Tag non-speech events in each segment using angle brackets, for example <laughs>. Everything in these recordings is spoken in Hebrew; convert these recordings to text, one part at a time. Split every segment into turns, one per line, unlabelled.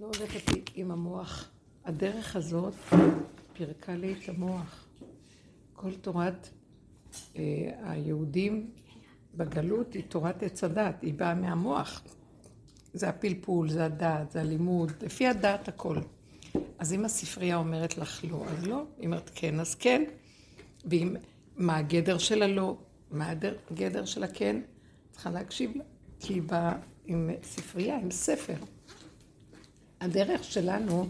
לא הולכת עם המוח. הדרך הזאת פירקה לי את המוח. כל תורת אה, היהודים בגלות היא תורת עץ הדת, היא באה מהמוח. זה הפלפול, זה הדעת, זה הלימוד, לפי הדעת הכל. אז אם הספרייה אומרת לך לא, אז לא. היא אומרת כן, אז כן. ואם, מה הגדר של הלא? מה הגדר של הכן? צריכה להקשיב לה. כי היא באה עם ספרייה, עם ספר. הדרך שלנו,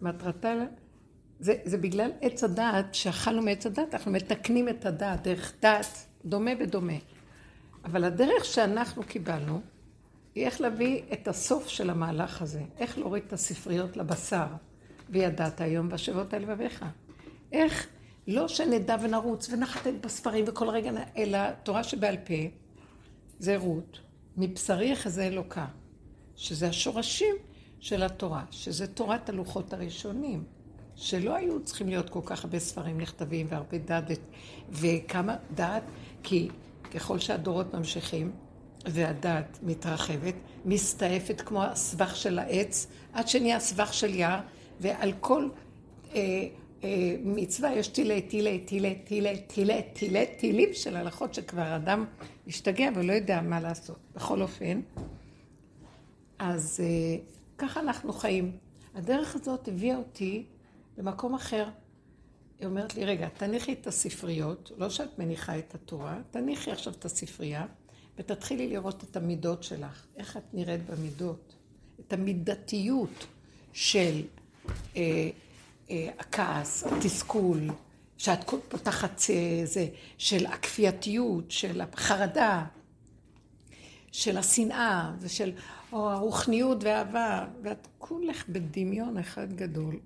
מטרתה, זה, זה בגלל עץ הדעת, שאכלנו מעץ הדעת, אנחנו מתקנים את הדעת דרך דעת, דומה ודומה. אבל הדרך שאנחנו קיבלנו, היא איך להביא את הסוף של המהלך הזה, איך להוריד את הספריות לבשר, וידעת היום בשבות על לבביך. איך לא שנדע ונרוץ ונחתת בספרים וכל רגע, אלא תורה שבעל פה, זה רות, מבשרי יחזה אלוקה, שזה השורשים של התורה, שזה תורת הלוחות הראשונים, שלא היו צריכים להיות כל כך הרבה ספרים נכתבים והרבה דעת וכמה דעת, כי ככל שהדורות ממשיכים והדעת מתרחבת, מסתעפת כמו הסבך של העץ, עד שנהיה סבך של יער, ועל כל אה, אה, מצווה יש טילי, טילי, טילי, טילי, טילי, טילי, טילים של הלכות שכבר אדם משתגע ולא יודע מה לעשות. בכל אופן, אז אה, ככה אנחנו חיים. הדרך הזאת הביאה אותי למקום אחר. היא אומרת לי, רגע, תניחי את הספריות, לא שאת מניחה את התורה, תניחי עכשיו את הספרייה, ותתחילי לראות את המידות שלך, איך את נראית במידות, את המידתיות של אה, אה, הכעס, התסכול, שאת פותחת אה, זה, של הכפייתיות, של החרדה, של השנאה ושל או הרוחניות והאהבה, ואת כולך בדמיון אחד גדול,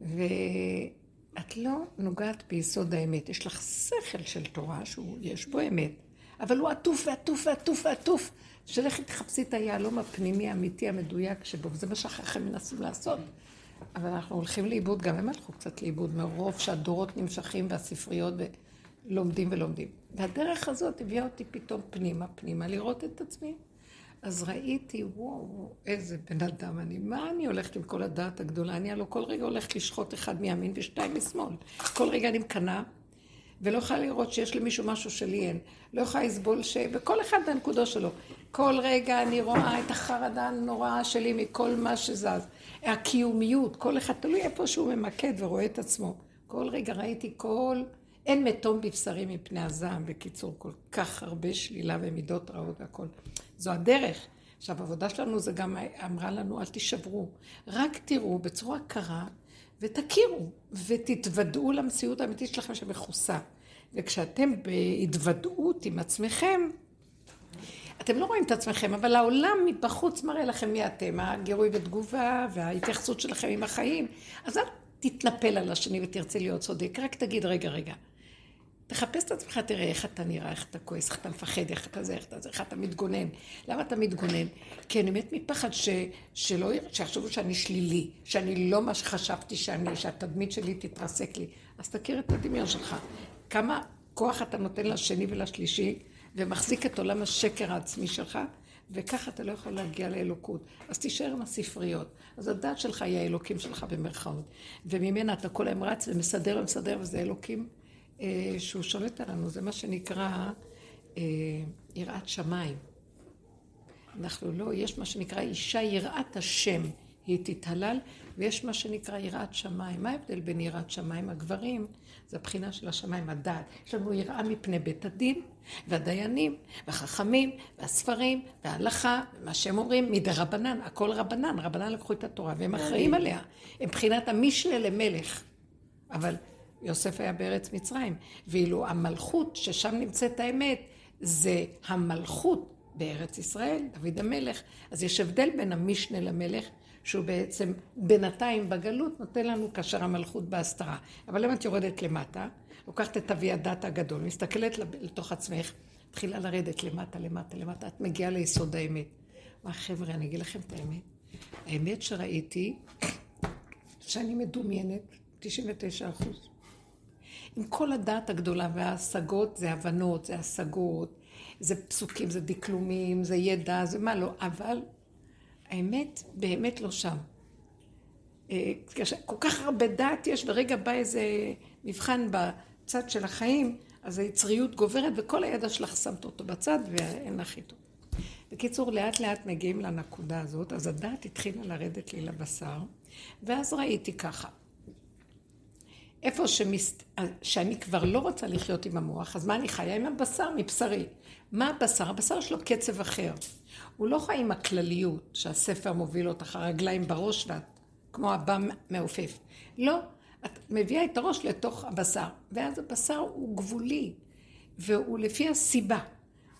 ואת לא נוגעת ביסוד האמת. יש לך שכל של תורה שיש בו אמת, אבל הוא עטוף ועטוף ועטוף ועטוף. שלכי תחפשי את היהלום הפנימי האמיתי המדויק שבו, וזה מה שאחריכם מנסים לעשות. אבל אנחנו הולכים לאיבוד, גם הם הלכו קצת לאיבוד, מרוב שהדורות נמשכים והספריות לומדים ולומדים. והדרך הזאת הביאה אותי פתאום פנימה, פנימה, לראות את עצמי. אז ראיתי, וואו, איזה בן אדם אני, מה אני הולכת עם כל הדעת הגדולה? אני הלוא כל רגע הולכת לשחוט אחד מימין ושתיים משמאל. כל רגע אני מקנאה, ולא יכולה לראות שיש למישהו משהו שלי אין. לא יכולה לסבול ש... וכל אחד בנקודו שלו. כל רגע אני רואה את החרדה הנוראה שלי מכל מה שזז. הקיומיות, כל אחד תלוי איפה שהוא ממקד ורואה את עצמו. כל רגע ראיתי כל... אין מתום בבשרי מפני הזעם, בקיצור, כל כך הרבה שלילה ומידות רעות והכל. זו הדרך. עכשיו, העבודה שלנו זה גם אמרה לנו, אל תישברו. רק תראו בצורה קרה ותכירו, ותתוודעו למציאות האמיתית שלכם שמכוסה. וכשאתם בהתוודעות עם עצמכם, אתם לא רואים את עצמכם, אבל העולם מבחוץ מראה לכם מי אתם, הגירוי ותגובה וההתייחסות שלכם עם החיים. אז אל תתנפל על השני ותרצה להיות צודק, רק תגיד, רגע, רגע. תחפש את עצמך, תראה איך אתה נראה, איך אתה כועס, איך אתה מפחד, איך אתה זה, איך אתה זה, איך אתה מתגונן. למה אתה מתגונן? כי אני מת מפחד ש, שלא, שיחשבו שאני שלילי, שאני לא מה שחשבתי שאני, שהתדמית שלי תתרסק לי. אז תכיר את הדמיון שלך. כמה כוח אתה נותן לשני ולשלישי, ומחזיק את עולם השקר העצמי שלך, וככה אתה לא יכול להגיע לאלוקות. אז תישאר עם הספריות. אז הדת שלך היא האלוקים שלך במרכאות. וממנה אתה כל היום רץ ומסדר ומסדר, וזה אלוקים שהוא שולט עלינו. זה מה שנקרא אה, יראת שמיים. אנחנו לא, יש מה שנקרא אישה יראת השם. היא תתהלל, ויש מה שנקרא יראת שמיים. מה ההבדל בין יראת שמיים? הגברים, זה הבחינה של השמיים, הדעת. יש לנו יראה מפני בית הדין, והדיינים, והחכמים, והספרים, וההלכה, ומה שהם אומרים, מדי רבנן, הכל רבנן, רבנן לקחו את התורה, והם אחראים עליה. הם מבחינת המשנה למלך. אבל יוסף היה בארץ מצרים, ואילו המלכות, ששם נמצאת האמת, זה המלכות בארץ ישראל, דוד המלך. אז יש הבדל בין המשנה למלך, שהוא בעצם בינתיים בגלות נותן לנו כאשר המלכות בהסתרה. אבל אם את יורדת למטה, לוקחת את אבי הדת הגדול, מסתכלת לתוך עצמך, מתחילה לרדת למטה, למטה, למטה, את מגיעה ליסוד האמת. מה חבר'ה, אני אגיד לכם את האמת. האמת שראיתי, שאני מדומיינת, 99 אחוז. עם כל הדעת הגדולה וההשגות, זה הבנות, זה השגות, זה פסוקים, זה דקלומים, זה ידע, זה מה לא, אבל האמת באמת לא שם. אה, כל כך הרבה דעת יש, ורגע בא איזה מבחן בצד של החיים, אז היצריות גוברת, וכל הידע שלך שמת אותו בצד, ואין לך איתו. בקיצור, לאט לאט מגיעים לנקודה הזאת, אז הדעת התחילה לרדת לי לבשר, ואז ראיתי ככה. איפה שמס... שאני כבר לא רוצה לחיות עם המוח, אז מה אני חיה? עם הבשר מבשרי. מה הבשר? הבשר יש לו קצב אחר. הוא לא חי עם הכלליות שהספר מוביל אותך, הרגליים בראש ואת כמו הבא מעופף. לא, את מביאה את הראש לתוך הבשר, ואז הבשר הוא גבולי, והוא לפי הסיבה.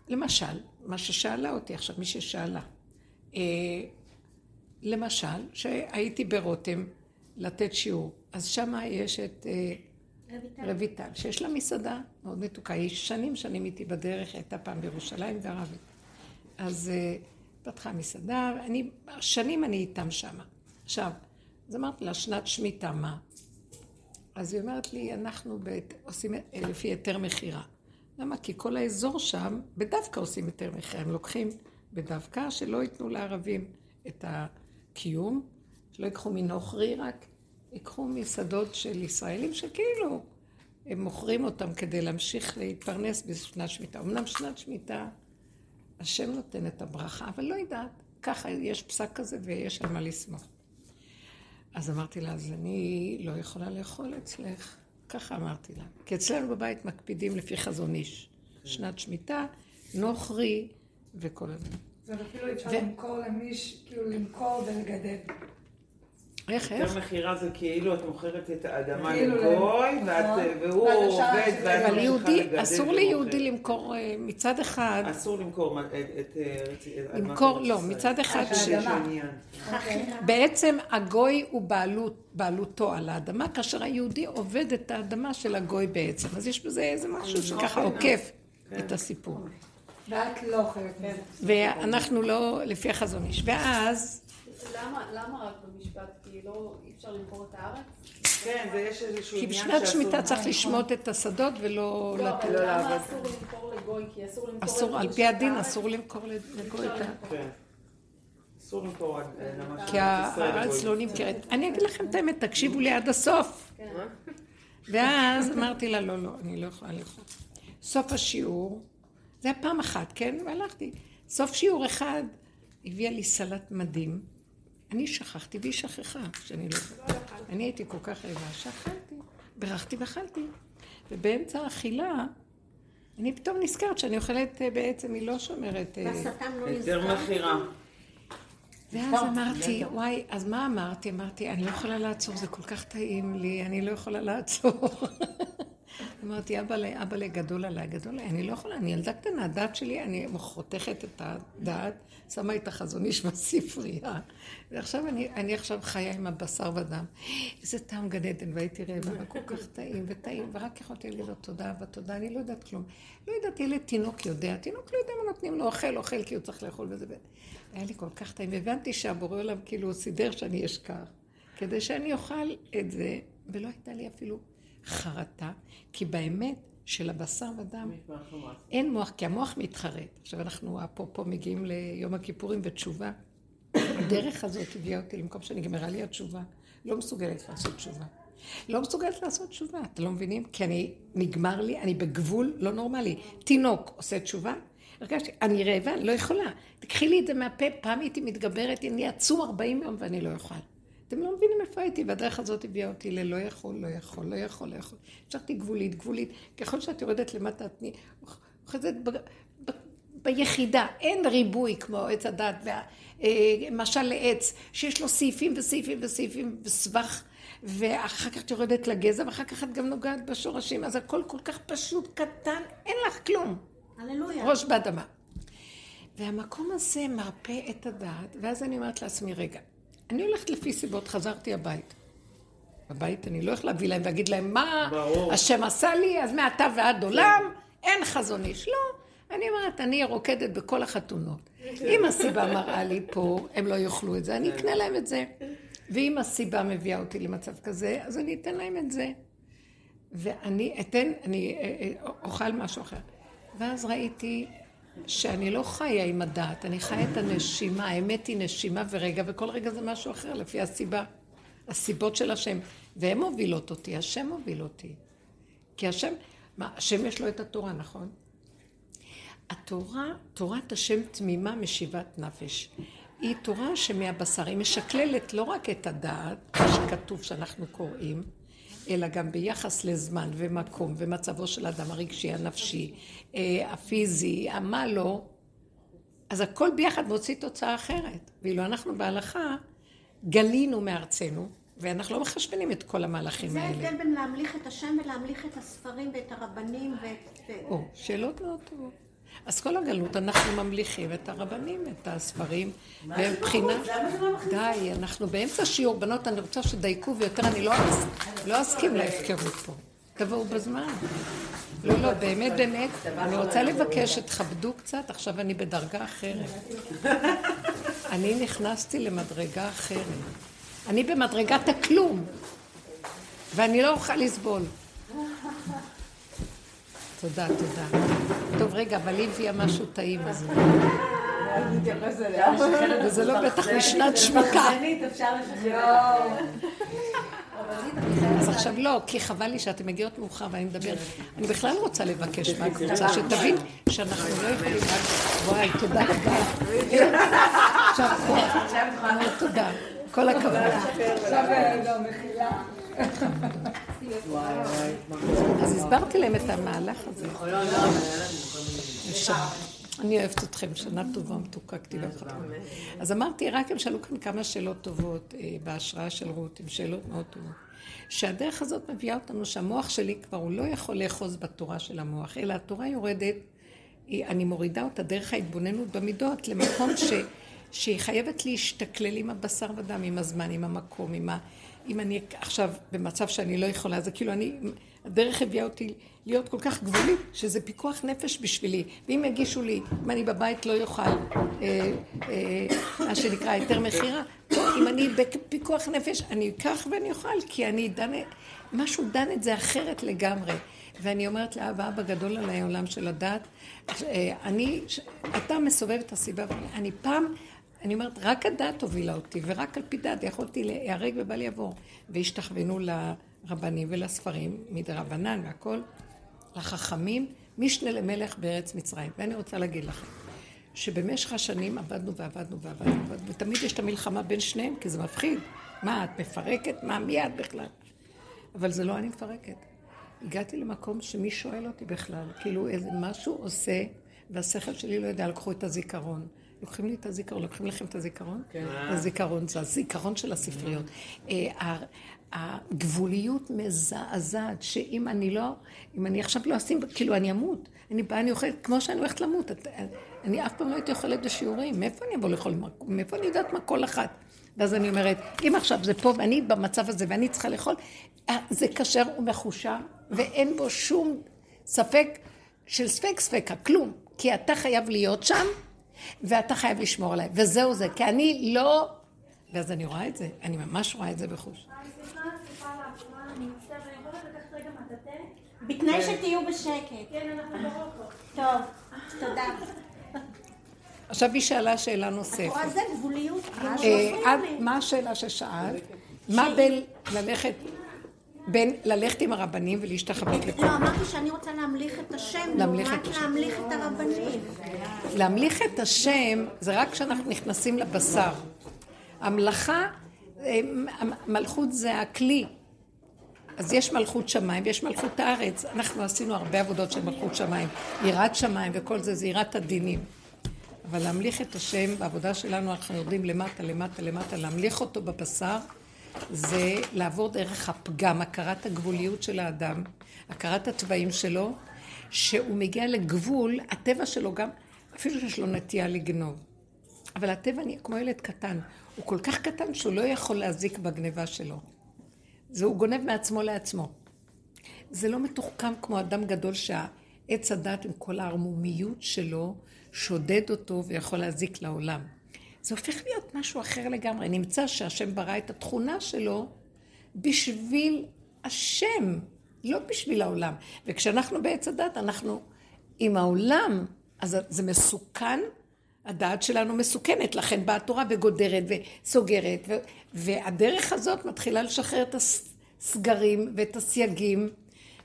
למשל, מה ששאלה אותי עכשיו, מי ששאלה, אה, למשל, שהייתי ברותם לתת שיעור, אז שמה יש את אה, רויטל, שיש לה מסעדה מאוד מתוקה, היא שנים שנים איתי בדרך, הייתה פעם בירושלים גרה אז אה, פתחה מסעדה, אני, שנים אני איתם שמה. עכשיו, אז אמרתי לה, שנת שמיטה, מה? אז היא אומרת לי, אנחנו בית, עושים לפי היתר מכירה. למה? כי כל האזור שם, בדווקא עושים היתר מכירה. הם לוקחים בדווקא, שלא ייתנו לערבים את הקיום, שלא ייקחו מנוכרי רק, ייקחו משדות של ישראלים שכאילו הם מוכרים אותם כדי להמשיך להתפרנס בשנת שמיטה. אמנם שנת שמיטה, השם נותן את הברכה, אבל לא יודעת, ככה יש פסק כזה ויש על מה לסמוך. אז אמרתי לה, אז אני לא יכולה לאכול אצלך. ככה אמרתי לה. כי אצלנו בבית מקפידים לפי חזון איש. שנת שמיטה, נוכרי וכל
הדברים. זה אפילו אפשר למכור למיש, כאילו למכור ולגדל.
איך, איך?
יותר מכירה זה כאילו את מוכרת את האדמה כאילו לגוי, נכון. והוא עובד,
ואת אבל יהודי, אסור ליהודי למכור אה, מצד אחד...
אסור למכור את...
אה, למכור, לא, מצד אחד ש... אוקיי. בעצם הגוי הוא בעלותו על האדמה, כאשר היהודי עובד את האדמה של הגוי בעצם. אז יש בזה איזה משהו שככה עוקף כן. את הסיפור.
ואת לא חלק מזה.
ואנחנו לא לפי החזון איש. ואז...
למה רק במשפט? כי לא, אי אפשר למכור את הארץ?
כן, ויש איזשהו עניין
שאסור... כי בשנת שמיטה צריך לשמוט את השדות ולא
לא, לתת. לא, אבל למה אסור למכור לגוי? כי אסור למכור... אסור,
על פי הדין אסור למכור לגוי את
ה... כן. אסור למכור
כי הארץ לא נמכרת. אני אגיד לכם את האמת, תקשיבו לי עד הסוף. כן. ואז אמרתי לה, לא, לא, אני לא יכולה לאכול. סוף השיעור, זה היה פעם אחת, כן? והלכתי. סוף שיעור אחד, הביאה לי סלט מדהים. אני שכחתי והיא שכחה שאני לא... אני הייתי כל כך רעבה, שאכלתי, בירכתי ואכלתי. ובאמצע האכילה, אני פתאום נזכרת שאני אוכלת אה, בעצם, היא לא שומרת...
אה, והשטן לא
נזכר. יותר מכירה.
ואז אמרתי, וואי, אז מה אמרתי? אמרתי, אני לא יכולה לעצור, זה כל כך טעים לי, אני לא יכולה לעצור. אמרתי, אבא, אבא גדול עליי, גדול עליי, אני לא יכולה, אני ילדה קטנה, הדת שלי, אני חותכת את הדת, שמה את החזון איש בספרייה, ועכשיו אני, אני עכשיו חיה עם הבשר ודם. איזה טעם גן עדן, והייתי רעבה, כל כך טעים וטעים, ורק יכולתי לו תודה ותודה, אני לא יודעת כלום. לא יודעת, ילד תינוק יודע, תינוק לא יודע מה נותנים לו, אוכל, אוכל, כי הוא צריך לאכול וזה. היה לי כל כך טעים, והבנתי שהבורא עולם כאילו סידר שאני אשכח, כדי שאני אוכל את זה, ולא הייתה לי אפילו חרטה, כי באמת של הבשר ודם אין מוח, כי המוח מתחרט. עכשיו אנחנו אפרופו מגיעים ליום הכיפורים ותשובה. הדרך הזאת הביאה אותי למקום שנגמרה לי התשובה. לא מסוגלת לעשות תשובה. לא מסוגלת לעשות תשובה, אתם לא מבינים? כי אני, נגמר לי, אני בגבול לא נורמלי. תינוק עושה תשובה, הרגשתי, אני רעבה, לא יכולה. תקחי לי את זה מהפה, פעם הייתי מתגברת, אני אצום 40 יום ואני לא אוכל. אתם לא מבינים איפה הייתי, והדרך הזאת הביאה אותי ללא יכול, לא יכול, לא יכול, לא יכול. המשכתי גבולית, גבולית. ככל שאת יורדת למטה, את אוחזת ביחידה. אין ריבוי כמו עץ הדת, אה, לעץ, שיש לו סעיפים וסעיפים וסעיפים וסבך, ואחר כך את יורדת לגזע, ואחר כך את גם נוגעת בשורשים. אז הכל כל כך פשוט, קטן, אין לך כלום.
הללויה.
ראש באדמה. והמקום הזה מרפא את הדעת, ואז אני אומרת לעצמי, רגע, אני הולכת לפי סיבות, חזרתי הבית. בבית אני לא יכולה להביא להם ולהגיד להם, מה ברור. השם עשה לי, אז מעתה ועד עולם, אין חזון איש. לא, אני אומרת, אני רוקדת בכל החתונות. אם הסיבה מראה לי פה, הם לא יאכלו את זה, אני אקנה להם את זה. ואם הסיבה מביאה אותי למצב כזה, אז אני אתן להם את זה. ואני אתן, אני אה, אה, אוכל משהו אחר. ואז ראיתי שאני לא חיה עם הדעת, אני חיה את הנשימה, האמת היא נשימה ורגע, וכל רגע זה משהו אחר לפי הסיבה. הסיבות של השם. והן מובילות אותי, השם מוביל אותי. כי השם, מה, השם יש לו את התורה, נכון? התורה, תורת השם תמימה משיבת נפש. היא תורה שמהבשר, היא משקללת לא רק את הדעת, מה שכתוב שאנחנו קוראים, אלא גם ביחס לזמן ומקום ומצבו של האדם הרגשי, הנפשי, אה, הפיזי, מה לא, אז הכל ביחד מוציא תוצאה אחרת. ואילו אנחנו בהלכה גלינו מארצנו, ואנחנו לא מחשבנים את כל המהלכים האלה.
זה ההבדל בין להמליך את השם ולהמליך את הספרים ואת הרבנים ואת...
או, שאלות מאוד טובות. אז כל הגלות, אנחנו ממליכים את הרבנים, את הספרים, ומבחינה... די, אנחנו באמצע שיעור, בנות, אני רוצה שדייקו, ויותר אני לא, לא אסכים להפקרות פה. תבואו בזמן. לא, לא, באמת, באמת, אני רוצה לבקש שתכבדו קצת, עכשיו אני בדרגה אחרת. אני נכנסתי למדרגה אחרת. אני במדרגת הכלום, ואני לא אוכל לסבול. תודה, תודה. טוב, רגע, אבל היא הביאה משהו טעים, אז... וזה לא בטח משנת שמקה. אז עכשיו לא, כי חבל לי שאתם מגיעות מאוחר ואני מדברת. אני בכלל רוצה לבקש מהקבוצה שתבין שאנחנו לא יכולים רק... וואי, תודה רבה. עכשיו, תודה. כל הכבוד. עכשיו גם מחילה. אז הסברתי להם את המהלך הזה. אני אוהבת אתכם, שנה טובה, מתוקה, כתיבה וחתומה. אז אמרתי, רק הם שאלו כאן כמה שאלות טובות אה, בהשראה של רות, עם שאלות מאוד טובות. שהדרך הזאת מביאה אותנו, שהמוח שלי כבר, הוא לא יכול לאחוז בתורה של המוח, אלא התורה יורדת, אני מורידה אותה דרך ההתבוננות במידות למקום ש... שהיא חייבת להשתכלל עם הבשר ודם, עם הזמן, עם המקום, עם ה... אם אני עכשיו במצב שאני לא יכולה, זה כאילו אני, הדרך הביאה אותי להיות כל כך גבולית, שזה פיקוח נפש בשבילי. ואם יגישו לי, אם אני בבית לא יאכל, אה, אה, מה שנקרא היתר מכירה, אם אני בפיקוח נפש, אני אקח ואני אוכל, כי אני דן, משהו דן את זה אחרת לגמרי. ואני אומרת לאבא, אבא גדול עליי העולם של הדת, אה, אני, אתה מסובב את הסיבה, אני פעם אני אומרת, רק הדת הובילה אותי, ורק על פי דת יכולתי להיהרג ובל יעבור. והשתכוונו לרבנים ולספרים, מדרבנן והכל, לחכמים, משנה למלך בארץ מצרים. ואני רוצה להגיד לכם, שבמשך השנים עבדנו ועבדנו ועבדנו, ותמיד יש את המלחמה בין שניהם, כי זה מפחיד. מה, את מפרקת? מה, מי את בכלל? אבל זה לא אני מפרקת. הגעתי למקום שמי שואל אותי בכלל, כאילו איזה משהו עושה, והשכל שלי לא יודע, לקחו את הזיכרון. לוקחים לי את הזיכרון, לוקחים לכם את הזיכרון? כן. הזיכרון זה הזיכרון של הספריות. אה, הגבוליות מזעזעת, שאם אני לא, אם אני עכשיו לא אשים, כאילו אני אמות. אני באה, אני אוכלת, כמו שאני הולכת למות. אני אף פעם לא הייתי אוכלת בשיעורים. מאיפה אני אבוא לאכול? מאיפה אני יודעת מה כל אחת? ואז אני אומרת, אם עכשיו זה פה ואני במצב הזה ואני צריכה לאכול, אה, זה כשר ומחושר, ואין בו שום ספק של ספק ספקה, כלום. כי אתה חייב להיות שם, ואתה חייב לשמור עליי, וזהו זה, כי אני לא... ואז אני רואה את זה, אני ממש רואה את זה בחוש.
בתנאי שתהיו בשקט.
כן, אנחנו ברוקו.
טוב, תודה.
עכשיו היא שאלה שאלה נוספת.
התורה זה גבוליות.
אה, מה השאלה ששאלת? מה בין ללכת בין ללכת עם הרבנים ולהשתחוות
לכולם. לא, אמרתי שאני רוצה להמליך את השם, לעומת להמליך את הרבנים.
להמליך את השם זה רק כשאנחנו נכנסים לבשר. המלאכה, אה, מלכות זה הכלי. אז יש מלכות שמיים ויש מלכות הארץ. אנחנו עשינו הרבה עבודות של מלכות שמיים. יראת שמיים וכל זה, זה יראת הדינים. אבל להמליך את השם, בעבודה שלנו אנחנו יורדים למטה, למטה, למטה, להמליך אותו בבשר. זה לעבור דרך הפגם, הכרת הגבוליות של האדם, הכרת התוואים שלו, שהוא מגיע לגבול, הטבע שלו גם, אפילו שיש לו נטייה לגנוב. אבל הטבע נהיה כמו ילד קטן, הוא כל כך קטן שהוא לא יכול להזיק בגניבה שלו. זה הוא גונב מעצמו לעצמו. זה לא מתוחכם כמו אדם גדול שהעץ הדת עם כל הערמומיות שלו שודד אותו ויכול להזיק לעולם. זה הופך להיות משהו אחר לגמרי. נמצא שהשם ברא את התכונה שלו בשביל השם, לא בשביל העולם. וכשאנחנו בעץ הדת, אנחנו עם העולם, אז זה מסוכן, הדעת שלנו מסוכנת, לכן באה התורה וגודרת וסוגרת, ו- והדרך הזאת מתחילה לשחרר את הסגרים ואת הסייגים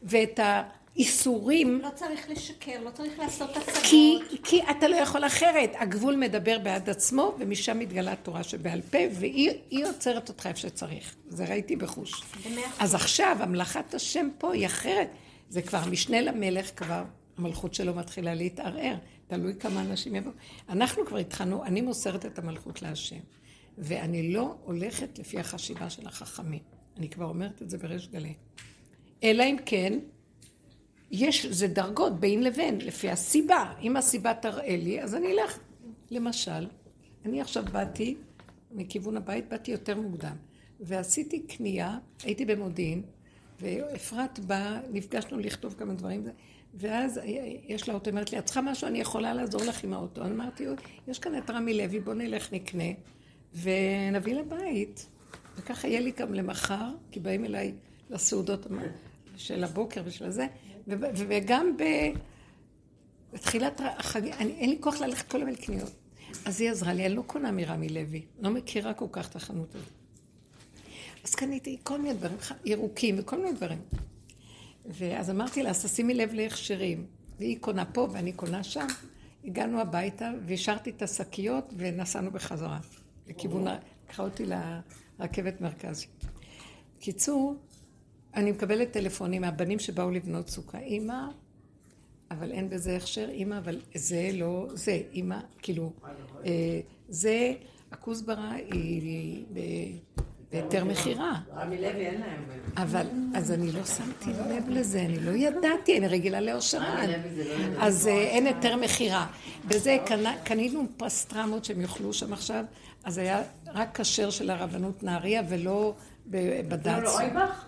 ואת האיסורים.
לא צריך לשקר, לא צריך לעשות הצגות.
כי, כי אתה לא יכול אחרת. הגבול מדבר בעד עצמו, ומשם מתגלה התורה שבעל פה, והיא עוצרת אותך איפה שצריך. זה ראיתי בחוש. אז עכשיו, המלאכת השם פה היא אחרת. זה כבר משנה למלך כבר, המלכות שלו מתחילה להתערער. תלוי כמה אנשים יבואו. אנחנו כבר התחלנו, אני מוסרת את המלכות להשם. ואני לא הולכת לפי החשיבה של החכמים. אני כבר אומרת את זה בריש גלי. אלא אם כן, יש, זה דרגות בין לבין, לפי הסיבה. אם הסיבה תראה לי, אז אני אלך. למשל, אני עכשיו באתי, מכיוון הבית באתי יותר מוקדם, ועשיתי קנייה, הייתי במודיעין, ואפרת באה, נפגשנו לכתוב כמה דברים, ואז יש לה אוטו, אומרת לי, את צריכה משהו, אני יכולה לעזור לך עם האוטו. אני אמרתי, יש כאן את רמי לוי, בוא נלך נקנה, ונביא לבית. וככה יהיה לי גם למחר, כי באים אליי לסעודות של הבוקר ושל הזה, וגם בתחילת החג, אין לי כוח ללכת כל יום לקניות. אז היא עזרה לי, אני לא קונה מרמי לוי, לא מכירה כל כך את החנות הזאת. אז קניתי כל מיני דברים, ירוקים וכל מיני דברים. ואז אמרתי לה, אז תשימי לב להכשרים. והיא קונה פה ואני קונה שם. הגענו הביתה והשארתי את השקיות ונסענו בחזרה. לכיוון, לקחה אותי לרכבת מרכז. קיצור, אני מקבלת טלפונים מהבנים שבאו לבנות סוכה. אימא, אבל אין בזה הכשר, אימא, אבל זה לא זה, אימא, כאילו, אה, זה, הכוסברה היא בהיתר מכירה.
רמי לוי אין להם.
אבל, אז אני לא שמתי לב לזה, אני לא ידעתי, אני רגילה לאושרן. לא אז אה, אין היתר מכירה. בזה קנינו פסטרמות שהם יאכלו שם עכשיו, אז היה רק כשר של הרבנות נהריה ולא בד"ץ.
לא אויבך? לא אפילו?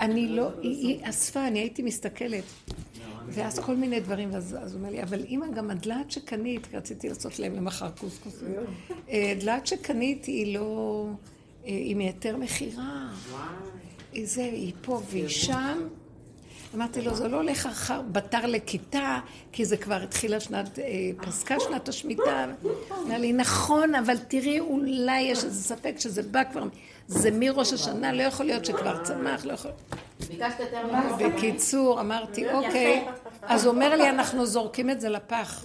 אני לא, היא אספה, אני הייתי מסתכלת. ואז כל מיני דברים, ואז הוא אומר לי, אבל אימא, גם הדלעת שקנית, רציתי לעשות להם למחר קוסקוס. אה, דלעת שקנית היא לא, אה, היא מהיתר מכירה. זה, היא פה והיא שם. אמרתי לו, זה לא הולך אחר בתר לכיתה, כי זה כבר התחילה שנת, אה, פסקה שנת השמיטה. אמר לי, נכון, אבל תראי, אולי יש איזה ספק שזה בא כבר, זה מראש השנה, לא יכול להיות שכבר צמח, לא יכול... בקיצור, אמרתי, אוקיי, אז הוא אומר לי, אנחנו זורקים את זה לפח.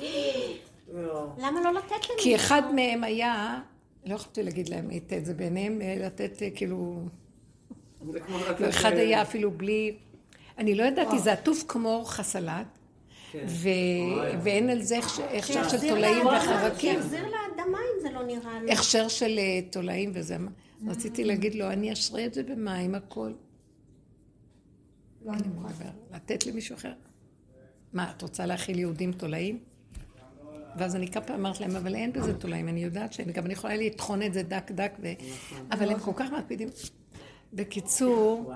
למה לא לתת לנו?
כי אחד מהם היה, לא יכולתי להגיד להם את זה ביניהם, אה, לתת אה, כאילו... אחד היה אפילו בלי... אני לא ידעתי, זה עטוף כמו חסלת, כן. ואין על זה הכשר של תולעים וחרקים.
שיחזיר לאדמה אם זה לא נראה לו.
הכשר של אה, תולעים וזה. רציתי להגיד לו, אני אשרה את זה במים, הכל. לא, לתת למישהו אחר. מה, את רוצה להכיל יהודים תולעים? ואז אני כמה פעמים אמרת להם, אבל אין בזה תולעים, אני יודעת שאני גם אני יכולה לטחון את זה דק דק, ו... אבל הם כל כך מקפידים. בקיצור,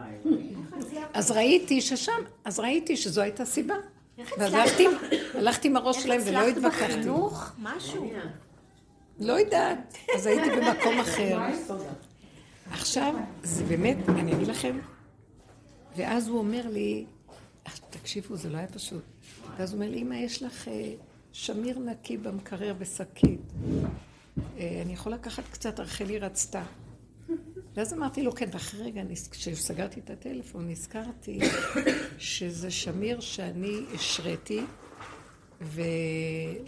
אז ראיתי ששם, אז ראיתי שזו הייתה סיבה. ואז הלכתי עם הראש שלהם ולא התווכחתי. איך הצלחת
בחינוך? משהו.
לא יודעת, אז הייתי במקום אחר. עכשיו, זה באמת, אני אגיד לכם, ואז הוא אומר לי, תקשיבו, זה לא היה פשוט. ואז הוא אומר לי, אמא, יש לך אה, שמיר נקי במקרר בשקית. אה, אני יכול לקחת קצת, רחלי רצתה. ואז אמרתי לו, כן, ואחרי רגע, כשסגרתי את הטלפון, נזכרתי שזה שמיר שאני השריתי, ומי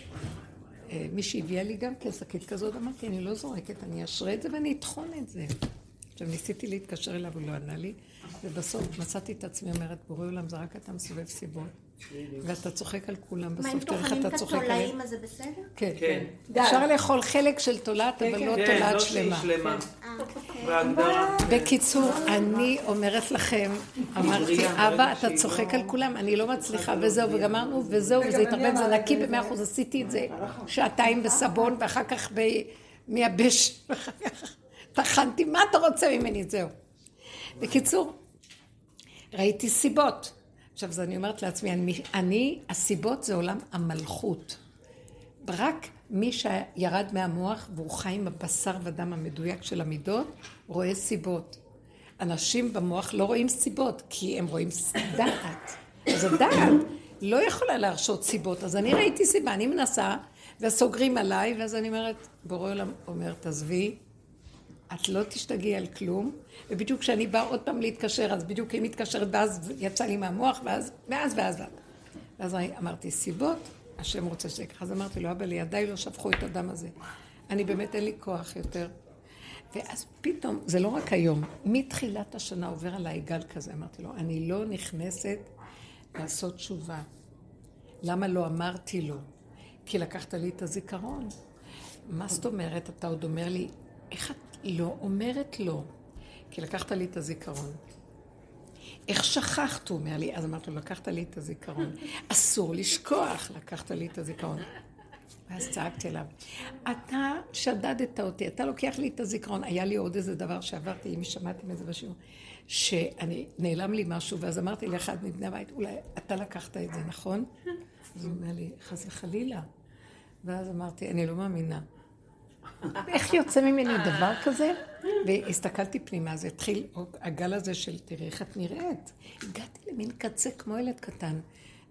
שהביאה לי גם כן שקית כזאת, אמרתי, אני לא זורקת, אני אשרה את זה ואני אטחון את זה. עכשיו, ניסיתי להתקשר אליו, הוא לא ענה לי, ובסוף מצאתי את עצמי אומרת, בורא עולם זה רק אתה מסובב סיבות. ואתה צוחק על כולם, בסוף תראה איך אתה צוחק עליהם.
מה, אם טוחנים את התולעים, אז זה בסדר?
כן, כן. אפשר לאכול חלק של תולעת,
כן,
אבל
כן.
לא
כן,
תולעת
לא
שלמה.
אה.
בקיצור, אני אומרת לכם, אמרתי, אבא, אתה צוחק על כולם, אני לא מצליחה, וזהו, וגמרנו, וזהו, וזה התערבב, זה נקי במאה אחוז, עשיתי את זה שעתיים בסבון, ואחר כך מייבש, <laughs> ואחר כך טחנתי, מה אתה רוצה ממני? זהו. בקיצור, ראיתי סיבות. עכשיו, אז אני אומרת לעצמי, אני, אני, הסיבות זה עולם המלכות. רק מי שירד מהמוח והוא חי עם הבשר ודם המדויק של המידות, רואה סיבות. אנשים במוח לא רואים סיבות, כי הם רואים דעת. אז הדעת לא יכולה להרשות סיבות. אז אני ראיתי סיבה, אני מנסה, וסוגרים עליי, ואז אני אומרת, בורא עולם אומר, תעזבי, את לא תשתגעי על כלום, ובדיוק כשאני באה עוד פעם להתקשר, אז בדיוק היא מתקשרת, ואז יצא לי מהמוח, ואז, ואז, ואז, ואז. ואז אמרתי, סיבות, השם רוצה שזה ככה. אז אמרתי לו, אבא, לידיי לא שפכו את הדם הזה. אני באמת, אין לי כוח יותר. ואז פתאום, זה לא רק היום, מתחילת השנה עובר עליי גל כזה, אמרתי לו, אני לא נכנסת לעשות תשובה. למה לא אמרתי לו? כי לקחת לי את הזיכרון. מה זאת אומרת? אתה עוד אומר לי, איך את לא אומרת לו? כי לקחת לי את הזיכרון. איך שכחת, הוא אומר לי. אז אמרתי לו, לקחת לי את הזיכרון. אסור לשכוח, לקחת לי את הזיכרון. ואז צעקתי אליו, אתה שדדת אותי, אתה לוקח לי את הזיכרון. היה לי עוד איזה דבר שעברתי, אם שמעתי מזה בשיעור, שאני, נעלם לי משהו, ואז אמרתי לאחד מבני הבית, אולי אתה לקחת את זה, נכון? אז הוא אומר לי, חס וחלילה. ואז אמרתי, אני לא מאמינה. איך יוצא ממני דבר כזה? והסתכלתי פנימה, זה התחיל הגל הזה של תראי איך את נראית. הגעתי למין קצה כמו ילד קטן.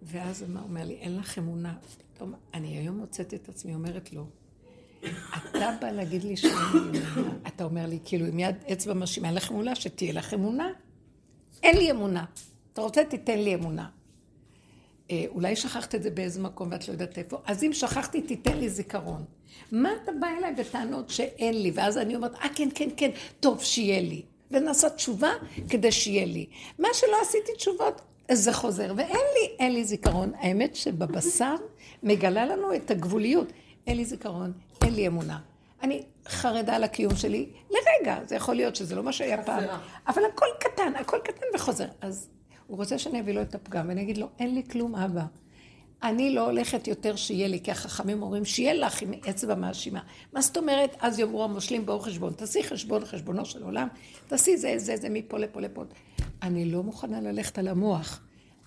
ואז הוא אומר לי, אין לך אמונה. פתאום, אני היום מוצאת את עצמי אומרת לו, אתה בא להגיד לי שאין לי אמונה. אתה אומר לי, כאילו, עם יד אצבע מאשימה, אין לך אמונה, שתהיה לך אמונה. אין לי אמונה. אתה רוצה, תיתן לי אמונה. אה, אולי שכחת את זה באיזה מקום ואת לא יודעת איפה, אז אם שכחתי, תיתן לי זיכרון. מה אתה בא אליי בטענות שאין לי? ואז אני אומרת, אה, כן, כן, כן, טוב, שיהיה לי. ונעשה תשובה כדי שיהיה לי. מה שלא עשיתי תשובות, זה חוזר. ואין לי, אין לי זיכרון. האמת שבבשר מגלה לנו את הגבוליות. אין לי זיכרון, אין לי אמונה. אני חרדה על הקיום שלי לרגע, זה יכול להיות שזה לא מה שהיה פעם, אבל הכל קטן, הכל קטן וחוזר. אז הוא רוצה שאני אביא לו את הפגם, ואני אגיד לו, אין לי כלום, אבא. אני לא הולכת יותר שיהיה לי, כי החכמים אומרים, שיהיה לך עם אצבע מאשימה. מה זאת אומרת? אז יאמרו המושלים באור חשבון. תעשי חשבון, חשבונו של עולם, תעשי זה, זה, זה, מפה לפה לפה. אני לא מוכנה ללכת על המוח.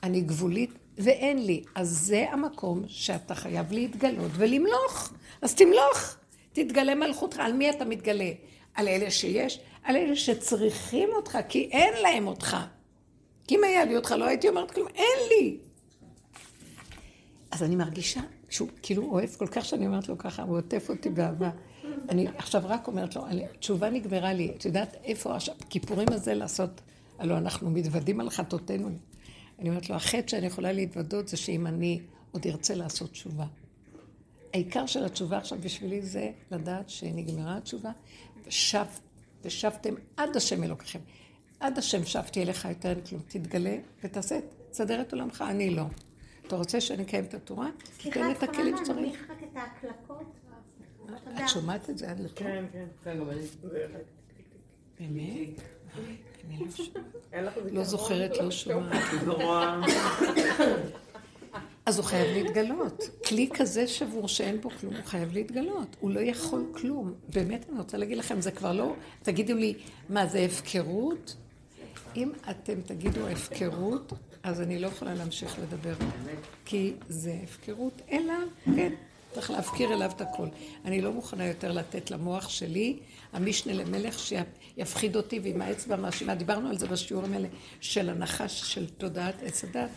אני גבולית ואין לי. אז זה המקום שאתה חייב להתגלות ולמלוך. אז תמלוך. תתגלה מלכותך. על מי אתה מתגלה? על אלה שיש? על אלה שצריכים אותך, כי אין להם אותך. כי אם היה לי אותך, לא הייתי אומרת כלום, אין לי. אז אני מרגישה שהוא כאילו אוהב כל כך שאני אומרת לו ככה, הוא עוטף אותי באהבה. אני עכשיו רק אומרת לו, תשובה נגמרה לי, את יודעת איפה עכשיו, כיפורים הזה לעשות, הלוא אנחנו מתוודים על חטאותינו. אני אומרת לו, החטא שאני יכולה להתוודות זה שאם אני עוד ארצה לעשות תשובה. העיקר של התשובה עכשיו בשבילי זה לדעת שנגמרה התשובה, ושב, ושבתם עד השם אלוקיכם. עד השם שבתי אליך יותר אין כלום. תתגלה ותעשה, תסדר את עולמך, אני לא. אתה רוצה שאני אקיים את התורה? תן את הכלים שצריך. סליחה, את יכולה להנמיך רק את ההקלקות? את שומעת את זה עד לפה?
כן, כן. כן.
באמת? אני לא שומעת. לא זוכרת, לא שומעת. אז הוא חייב להתגלות. כלי כזה שבור שאין בו כלום, הוא חייב להתגלות. הוא לא יכול כלום. באמת, אני רוצה להגיד לכם, זה כבר לא... תגידו לי, מה, זה הפקרות? אם אתם תגידו הפקרות, אז אני לא יכולה להמשיך לדבר. כי זה הפקרות, אלא, כן, צריך להפקיר אליו את הכל. אני לא מוכנה יותר לתת למוח שלי, המשנה למלך, שיפחיד אותי ועם האצבע מאשימה. דיברנו על זה בשיעורים האלה של הנחש של תודעת עץ הדת,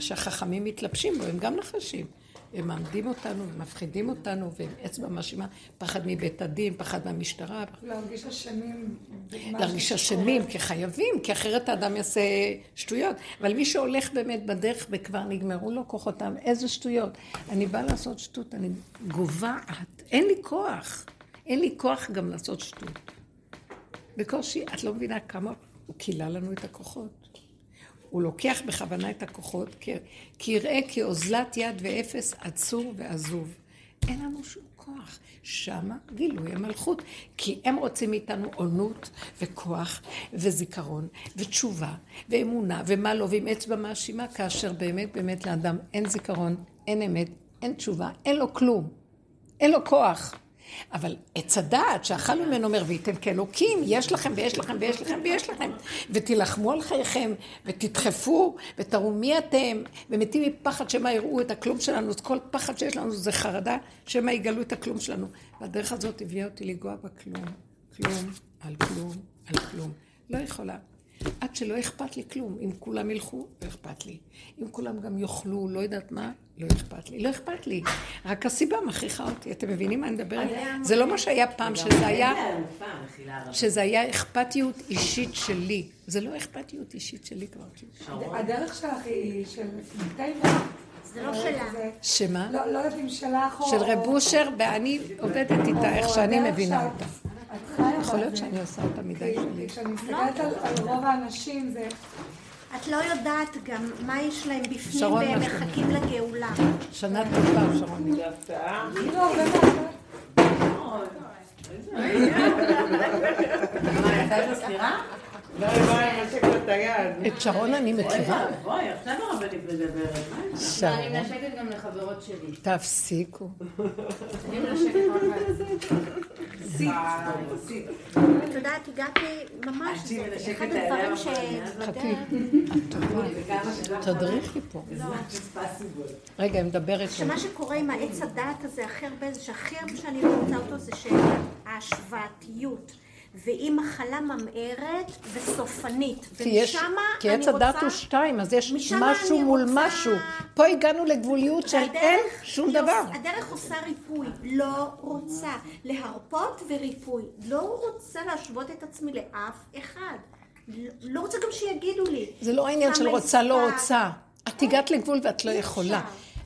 שהחכמים מתלבשים בו, הם גם נחשים. הם מעמדים אותנו ומפחידים אותנו, ועם אצבע מאשימה, פחד מבית הדין, פחד מהמשטרה.
להרגיש אשמים.
להרגיש אשמים, כי חייבים, כי אחרת האדם יעשה שטויות. אבל מי שהולך באמת בדרך וכבר נגמרו לו כוחותיו, איזה שטויות. אני באה לעשות שטות, אני גוועת, אין לי כוח. אין לי כוח גם לעשות שטות. בקושי, את לא מבינה כמה הוא כילה לנו את הכוחות. הוא לוקח בכוונה את הכוחות, כי יראה כאוזלת יד ואפס עצור ועזוב. אין לנו שום כוח. שמה גילוי המלכות. כי הם רוצים מאיתנו עונות וכוח וזיכרון ותשובה ואמונה ומה לא, ועם אצבע מאשימה, כאשר באמת באמת לאדם אין זיכרון, אין אמת, אין תשובה, אין לו כלום. אין לו כוח. אבל עץ הדעת שאכל ממנו אומר, וייתן כאלוקים, יש לכם ויש לכם ויש לכם ויש לכם, ותילחמו על חייכם, ותדחפו, ותראו מי אתם, ומתים מפחד שמא יראו את הכלום שלנו, אז כל פחד שיש לנו זה חרדה, שמא יגלו את הכלום שלנו. והדרך הזאת הביאה אותי לגוע בכלום, כלום על כלום על כלום. לא יכולה. עד שלא אכפת לי כלום. אם כולם ילכו, לא אכפת לי. אם כולם גם יאכלו, לא יודעת מה, לא אכפת לי. לא אכפת לי. רק הסיבה מכריחה אותי. אתם מבינים מה אני מדברת? זה לא מה שהיה פעם, שזה היה... שזה היה אכפתיות אישית שלי. זה לא אכפתיות אישית שלי כבר.
הדרך שלך היא של
זה לא שלה.
שמה?
לא, לא יודעת אם שלך או...
של רב אושר, ואני עובדת איתה איך שאני מבינה אותה. יכול להיות שאני עושה אותה מדי שלי.
כשאני מסתכלת על רוב האנשים זה...
את לא יודעת גם מה יש להם בפנים והם מחכים לגאולה.
שנה טובה, שרון.
זה הפתעה.
לא?
לא, את
שרון אני מכירה.
בואי, עכשיו הרבנית מדברת.
אני
שרון,
מנשקת גם לחברות שלי.
תפסיקו.
אני מנשקת רק
את יודעת, הגעתי ממש, זה אחד הדברים
את טובה. תדריכי פה. רגע, היא מדברת פה.
שמה שקורה עם העץ הדעת הזה הכי הרבה, זה שהכי הרבה שאני לא רוצה אותו זה שההשוואתיות. והיא מחלה ממארת וסופנית.
כי יש, כי עץ הדת הוא שתיים, אז יש משהו מול רוצה... משהו. פה הגענו לגבוליות של אין שום
היא
דבר.
הדרך עושה ריפוי, לא רוצה להרפות וריפוי. לא רוצה להשוות את עצמי לאף אחד. לא, רוצה גם שיגידו לי.
זה לא העניין של רוצה, לא רוצה. את הגעת לגבול ואת לא יכולה.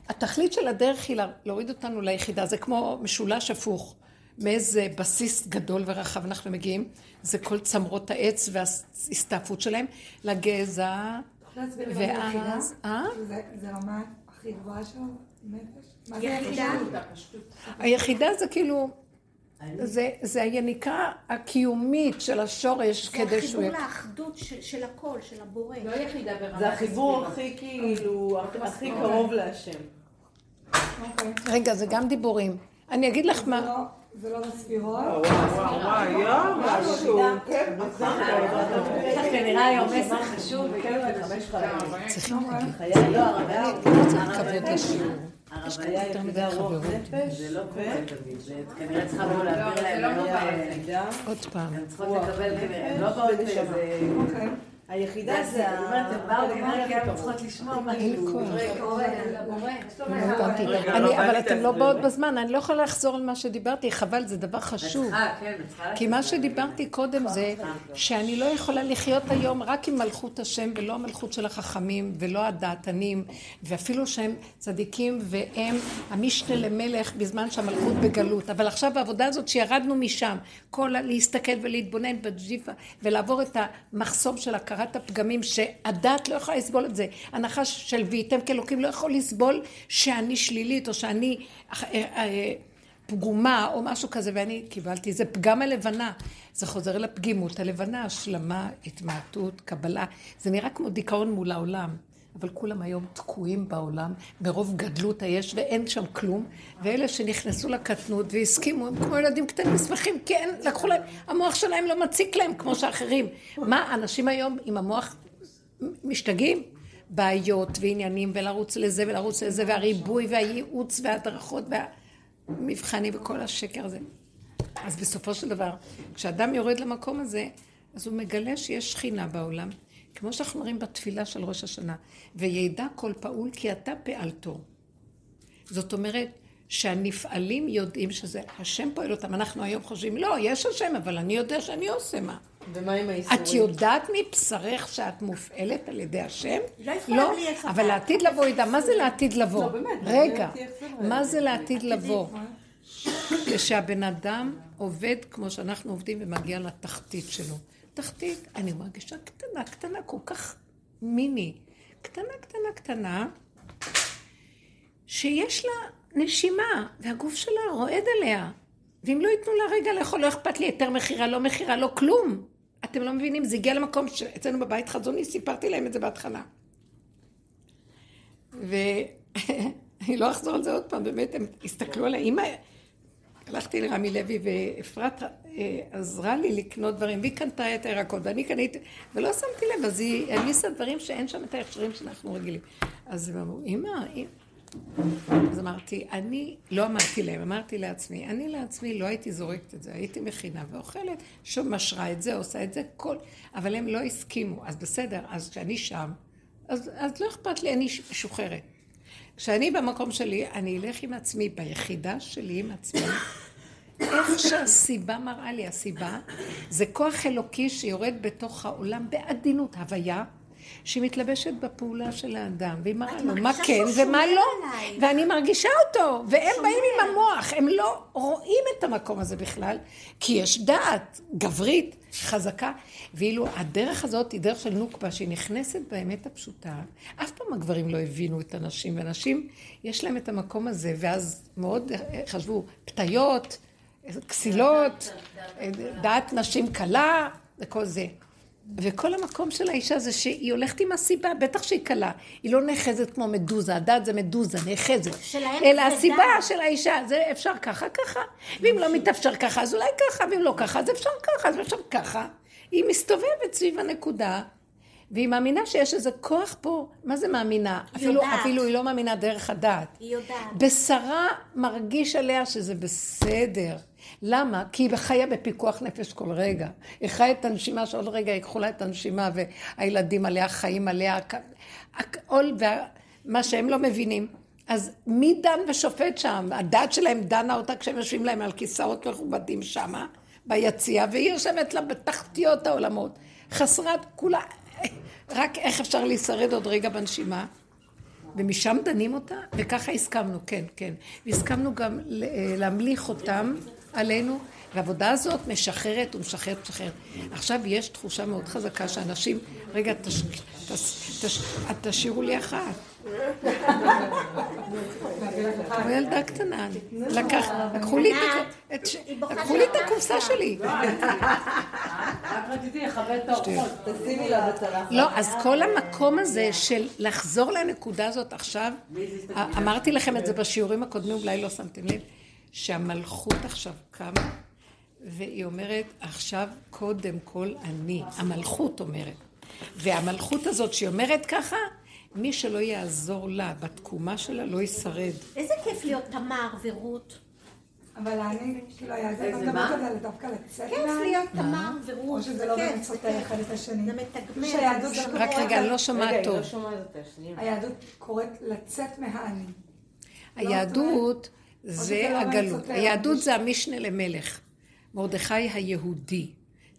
התכלית של הדרך היא להוריד אותנו ליחידה, זה כמו משולש הפוך. מאיזה בסיס גדול ורחב אנחנו מגיעים, זה כל צמרות העץ וההסתעפות שלהם, לגזע,
זה?
ואז, אה?
זה- זה רמה הכי גבוהה של נפש? מה זה
יחידה?
היחידה זה כאילו, זה, זה היניקה הקיומית של השורש
זה
כדי שהוא...
החיבור
י-
לאחדות של, של הכל, של הבורא.
לא יחידה ברמת
זה החיבור. הכי כאילו, הכי קרוב להשם.
אוקיי.
רגע, זה גם דיבורים. אני אגיד לך
זה
מה,
לא- זה לא בספירות?
וואו, וואו, יואו, משהו. כן,
לך כנראה היום מסר חשוב, כן, בחמש חלקים.
צריכים להגיד,
חיי, לא, הרביה,
לא צריך כבוד לשיעור.
הרביה
יותר מדי חברות.
נפש, זה לא קורה תמיד, זה כנראה צריכה בוא להעביר להם
לא.
עוד פעם.
הן צריכות לקבל כנראה, לא באות איזה... היחידה זה, אני אומרת, הן באו כי הן צריכות לשמוע מה.
לא
לא
אבל אתם לא. באות בזמן, אני לא יכולה לחזור על מה שדיברתי, חבל, זה דבר חשוב.
כן,
כי מה שדיברתי קודם זה שאני לא יכולה לחיות היום רק עם מלכות השם ולא המלכות של החכמים ולא הדעתנים ואפילו שהם צדיקים והם המשנה למלך בזמן שהמלכות בגלות. אבל עכשיו העבודה הזאת שירדנו משם, כל ה- להסתכל ולהתבונן בג'יפה ולעבור את המחסום של הכרת הפגמים שהדעת לא יכולה לסבול את זה. הנחש של והייתם כאלוקים לא יכול לסבול שאני שלילית או שאני... אה, אה, פגומה או משהו כזה, ואני קיבלתי, זה פגם הלבנה. זה חוזר לפגימות הלבנה, השלמה, התמעטות, קבלה. זה נראה כמו דיכאון מול העולם. אבל כולם היום תקועים בעולם, מרוב גדלות היש ואין שם כלום, ואלה שנכנסו לקטנות והסכימו, הם כמו ילדים קטנים שמחים, כי אין, לקחו להם, המוח שלהם לא מציק להם כמו שאחרים. מה, אנשים היום עם המוח משתגעים? בעיות ועניינים, ולרוץ לזה ולרוץ לזה, והריבוי והייעוץ וההדרכות והמבחנים וכל השקר הזה. אז בסופו של דבר, כשאדם יורד למקום הזה, אז הוא מגלה שיש שכינה בעולם, כמו שאנחנו אומרים בתפילה של ראש השנה, וידע כל פעול כי אתה פעלתו. זאת אומרת, שהנפעלים יודעים שזה, השם פועל אותם. אנחנו היום חושבים, לא, יש השם, אבל אני יודע שאני עושה מה.
ומה עם האיסורים?
את יודעת מבשרך שאת מופעלת על ידי השם?
לא
לא, אבל. לעתיד לבוא ידע. מה זה לעתיד לבוא?
לא, באמת,
רגע, מה זה לעתיד לבוא? כשהבן אדם עובד כמו שאנחנו עובדים ומגיע לתחתית שלו. תחתית, אני מרגישה קטנה, קטנה, כל כך מיני. קטנה, קטנה, קטנה, שיש לה נשימה, והגוף שלה רועד עליה. ואם לא ייתנו לה רגע לאכול, לא אכפת לי היתר מכירה, לא מכירה, לא כלום. אתם לא מבינים, זה הגיע למקום שאצלנו בבית חזוני, סיפרתי להם את זה בהתחלה. ואני <laughs> לא אחזור על זה עוד פעם, באמת, הם הסתכלו עליי, אמא, הלכתי לרמי לוי ואפרת אה, עזרה לי לקנות דברים, והיא קנתה את הירקות, ואני קניתי, ולא שמתי לב, אז היא העמיסה דברים שאין שם את ההכשרים שאנחנו רגילים. אז הם אמרו, אמא, אז אמרתי, אני, לא אמרתי להם, אמרתי לעצמי, אני לעצמי לא הייתי זורקת את זה, הייתי מכינה ואוכלת, שוב משרה את זה, עושה את זה, כל... אבל הם לא הסכימו, אז בסדר, אז כשאני שם, אז, אז לא אכפת לי, אני שוחררת. כשאני במקום שלי, אני אלך עם עצמי, ביחידה שלי עם עצמי, <coughs> איך שהסיבה מראה לי, הסיבה זה כוח אלוקי שיורד בתוך העולם בעדינות, הוויה, שהיא מתלבשת בפעולה של האדם, והיא מראה לו מה כן ומה לא, עליי. ואני מרגישה אותו, והם באים עם המוח, הם לא רואים את המקום הזה בכלל, כי יש דעת גברית, חזקה, ואילו הדרך הזאת היא דרך של נוקבה, שהיא נכנסת באמת הפשוטה. אף פעם הגברים לא הבינו את הנשים, ונשים, יש להם את המקום הזה, ואז מאוד חשבו, פתיות, כסילות, דעת נשים קלה, וכל זה. וכל המקום של האישה זה שהיא הולכת עם הסיבה, בטח שהיא קלה. היא לא נאחזת כמו מדוזה, הדת זה מדוזה, נאחזת. אלא הסיבה דת. של האישה, זה אפשר ככה, ככה. ואם לא מתאפשר ככה, אז אולי ככה, ואם לא ככה, אז אפשר ככה, אז אפשר ככה. היא מסתובבת סביב הנקודה, והיא מאמינה שיש איזה כוח פה. מה זה מאמינה? אפילו, יודעת. אפילו היא לא מאמינה דרך הדת.
היא יודעת.
בשרה מרגיש עליה שזה בסדר. למה? כי היא חיה בפיקוח נפש כל רגע. היא חיה את הנשימה שעוד רגע ייקחו לה את הנשימה והילדים עליה חיים עליה, הכל ומה שהם לא מבינים. אז מי דן ושופט שם? הדת שלהם דנה אותה כשהם יושבים להם על כיסאות מכובדים שמה, ביציע, והיא יושבת לה בתחתיות העולמות. חסרת כולה, רק איך אפשר להישרד עוד רגע בנשימה. ומשם דנים אותה, וככה הסכמנו, כן, כן. והסכמנו גם להמליך אותם עלינו, והעבודה הזאת משחררת ומשחררת ומשחררת. עכשיו יש תחושה מאוד חזקה שאנשים, רגע, תש, תש, תש, תשאירו לי אחת. כמו ילדה קטנה, לקחו לי את הקופסה שלי. <laughs>
רק רציתי לכבד את האורחות, תשימי לה בצלחת.
לא, אז כל המקום הזה של לחזור לנקודה הזאת עכשיו, אמרתי לכם את זה בשיעורים הקודמים, אולי לא שמתם לב. שהמלכות עכשיו קמה, והיא אומרת, עכשיו קודם כל אני. המלכות אומרת. והמלכות הזאת שהיא אומרת ככה, מי שלא יעזור לה בתקומה שלה לא ישרד.
איזה כיף להיות תמר ורות.
אבל אני, כאילו, היה זה גם מדברת על זה דווקא לצאת
כיף להיות תמר ורות.
או שזה לא באמת סותר אחד את השני.
זה מתגמל.
רק רגע, אני לא שומעת טוב.
היהדות קוראת לצאת מהאני.
היהדות... זה לא הגלות. היהדות זה המשנה למלך. מרדכי היהודי.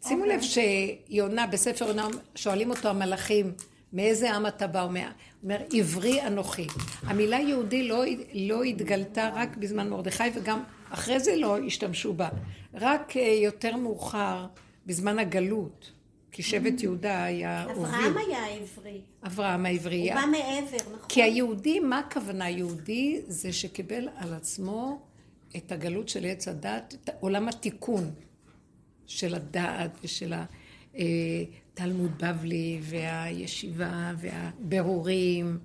שימו לב אוקיי. שיונה, בספר יונה, שואלים אותו המלאכים, מאיזה עם אתה בא? הוא אומר, עברי אנוכי. המילה יהודי לא, לא התגלתה רק בזמן מרדכי, וגם אחרי זה לא השתמשו בה. רק אה, יותר מאוחר, בזמן הגלות. כי שבט יהודה היה
הוביל. אברהם היה עברי.
אברהם העברי.
הוא בא מעבר, נכון.
כי היהודי, מה הכוונה יהודי? זה שקיבל על עצמו את הגלות של עץ הדת, את עולם התיקון של הדעת ושל התלמוד בבלי והישיבה והבירורים.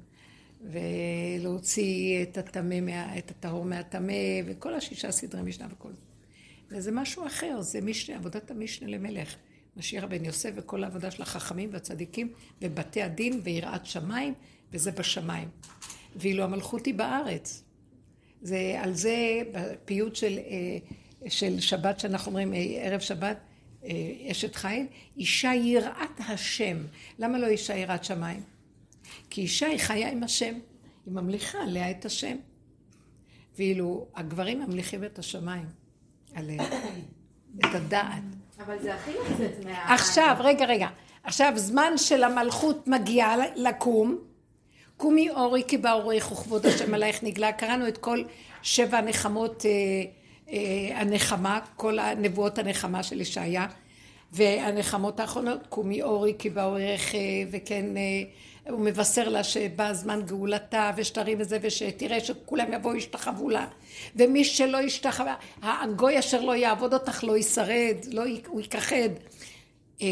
ולהוציא את הטמא, את הטהור מהטמא, וכל השישה סדרי משנה וכל זה. וזה משהו אחר, זה משנה, עבודת המשנה למלך. משיח בן יוסף וכל העבודה של החכמים והצדיקים ובתי הדין ויראת שמיים, וזה בשמיים. ואילו המלכות היא בארץ. זה על זה בפיוט של, אה, של שבת שאנחנו אומרים, אה, ערב שבת, אה, אשת חיל, אישה יראת השם. למה לא אישה יראת שמיים? כי אישה היא חיה עם השם, היא ממליכה עליה את השם. ואילו הגברים ממליכים את השמיים עליה, את הדעת.
אבל זה הכי לצאת מה...
עכשיו, רגע, רגע. עכשיו, זמן של המלכות מגיע לקום. קומי אורי כי באורך וכבוד השם עלייך נגלה. קראנו את כל שבע הנחמות, אה, אה, הנחמה, כל הנבואות הנחמה של ישעיה. והנחמות האחרונות, קומי אורי כי באורך, אה, וכן, אה, הוא מבשר לה שבא זמן גאולתה, ושתרים וזה, ושתראה שכולם יבואו ישתחוו לה. ומי שלא ישתחווה, הגוי אשר לא יעבוד אותך לא ישרד, לא, הוא יכחד. אה,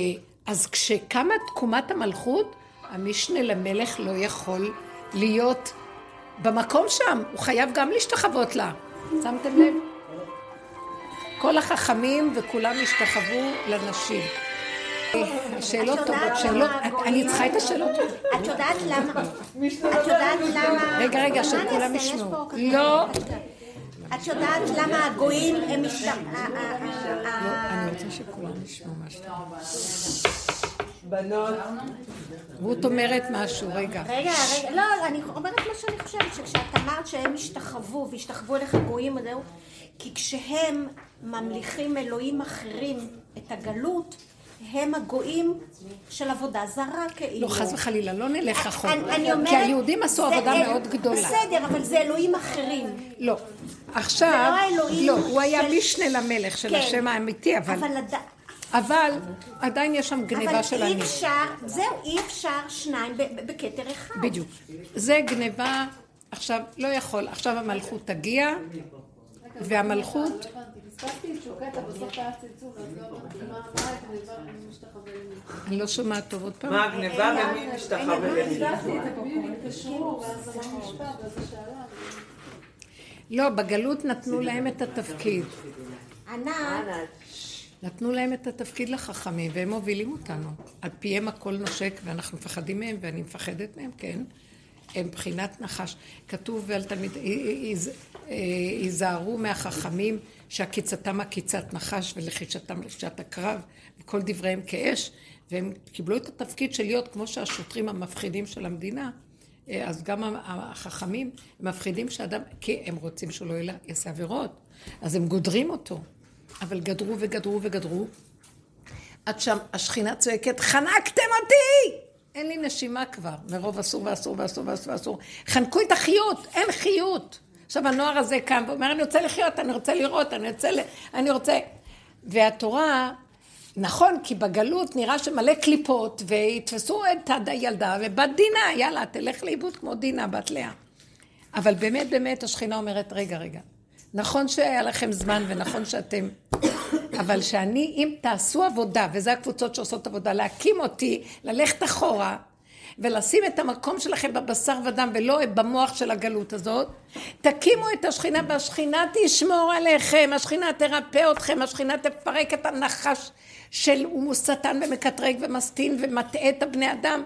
אז כשקמה תקומת המלכות, המשנה למלך לא יכול להיות במקום שם, הוא חייב גם להשתחוות לה. שמתם לב? כל החכמים וכולם השתחוו לנשים. שאלות טובות, שאלות, אני צריכה את השאלות שלך.
את יודעת למה? <laughs> את יודעת למה...
רגע, רגע, שכולם ישמעו. לא.
את יודעת למה הגויים הם משת... ה- ה- ה- ה-
אני רוצה שכולם ישמעו משהו.
בנות,
רות אומרת משהו, רגע.
רגע, רגע, לא, אני אומרת מה שאני חושבת, שכשאת אמרת שהם השתחוו והשתחוו אליך גויים, זהו, כי כשהם ממליכים אלוהים אחרים את הגלות, הם הגויים של עבודה זרה כאילו.
לא, חס וחלילה, לא נלך אחורה.
אני- אני אומרת...
כי היהודים עשו עבודה
אל-
מאוד גדולה.
בסדר, אבל זה אלוהים אחרים.
לא. עכשיו,
זה לא האלוהים
לא, הוא היה משנה למלך של
כן.
השם האמיתי, אבל
אבל עד-
אבל עדיין יש שם גניבה של
אבל אי
אני.
אפשר, זהו, אי אפשר שניים בכתר אחד.
בדיוק. זה גניבה, עכשיו, לא יכול, עכשיו המלכות תגיע, והמלכות,
לא לא.
אני לא שומעת טוב עוד פעם.
מה הגניבה ומי משתחווה למי?
פספסתי את זה, הם התקשרו, ואז אמר משפט, ואז היא שאלה.
לא, בגלות נתנו להם את התפקיד.
ענת,
נתנו להם את התפקיד לחכמים, והם מובילים אותנו. על פיהם הכל נושק, ואנחנו מפחדים מהם, ואני מפחדת מהם, כן. הם בחינת נחש. כתוב על תלמיד, היז- אה, היזהרו מהחכמים שעקיצתם עקיצת נחש ולחישתם לחישת הקרב, וכל דבריהם כאש, והם קיבלו את התפקיד של להיות כמו שהשוטרים המפחידים של המדינה. אה, אז גם החכמים מפחידים שאדם, כי הם רוצים שהוא לא יעשה עבירות, אז הם גודרים אותו. אבל גדרו וגדרו וגדרו, עד שם השכינה צועקת, חנקתם אותי! אין לי נשימה כבר, מרוב אסור ואסור ואסור ואסור ואסור. חנקו את החיות, אין חיות. עכשיו הנוער הזה קם ואומר, אני רוצה לחיות, אני רוצה לראות, אני רוצה... ל... אני רוצה... והתורה, נכון, כי בגלות נראה שמלא קליפות, ויתפסו את הילדה, ובת דינה, יאללה, תלך לאיבוד כמו דינה, בת לאה. אבל באמת, באמת, השכינה אומרת, רגע, רגע, נכון שהיה לכם זמן ונכון שאתם... אבל שאני, אם תעשו עבודה, וזה הקבוצות שעושות עבודה, להקים אותי, ללכת אחורה, ולשים את המקום שלכם בבשר ודם, ולא במוח של הגלות הזאת, תקימו את השכינה, והשכינה תשמור עליכם, השכינה תרפא אתכם, השכינה תפרק את הנחש של הוא שטן ומקטרג ומסטין ומטעה את הבני אדם,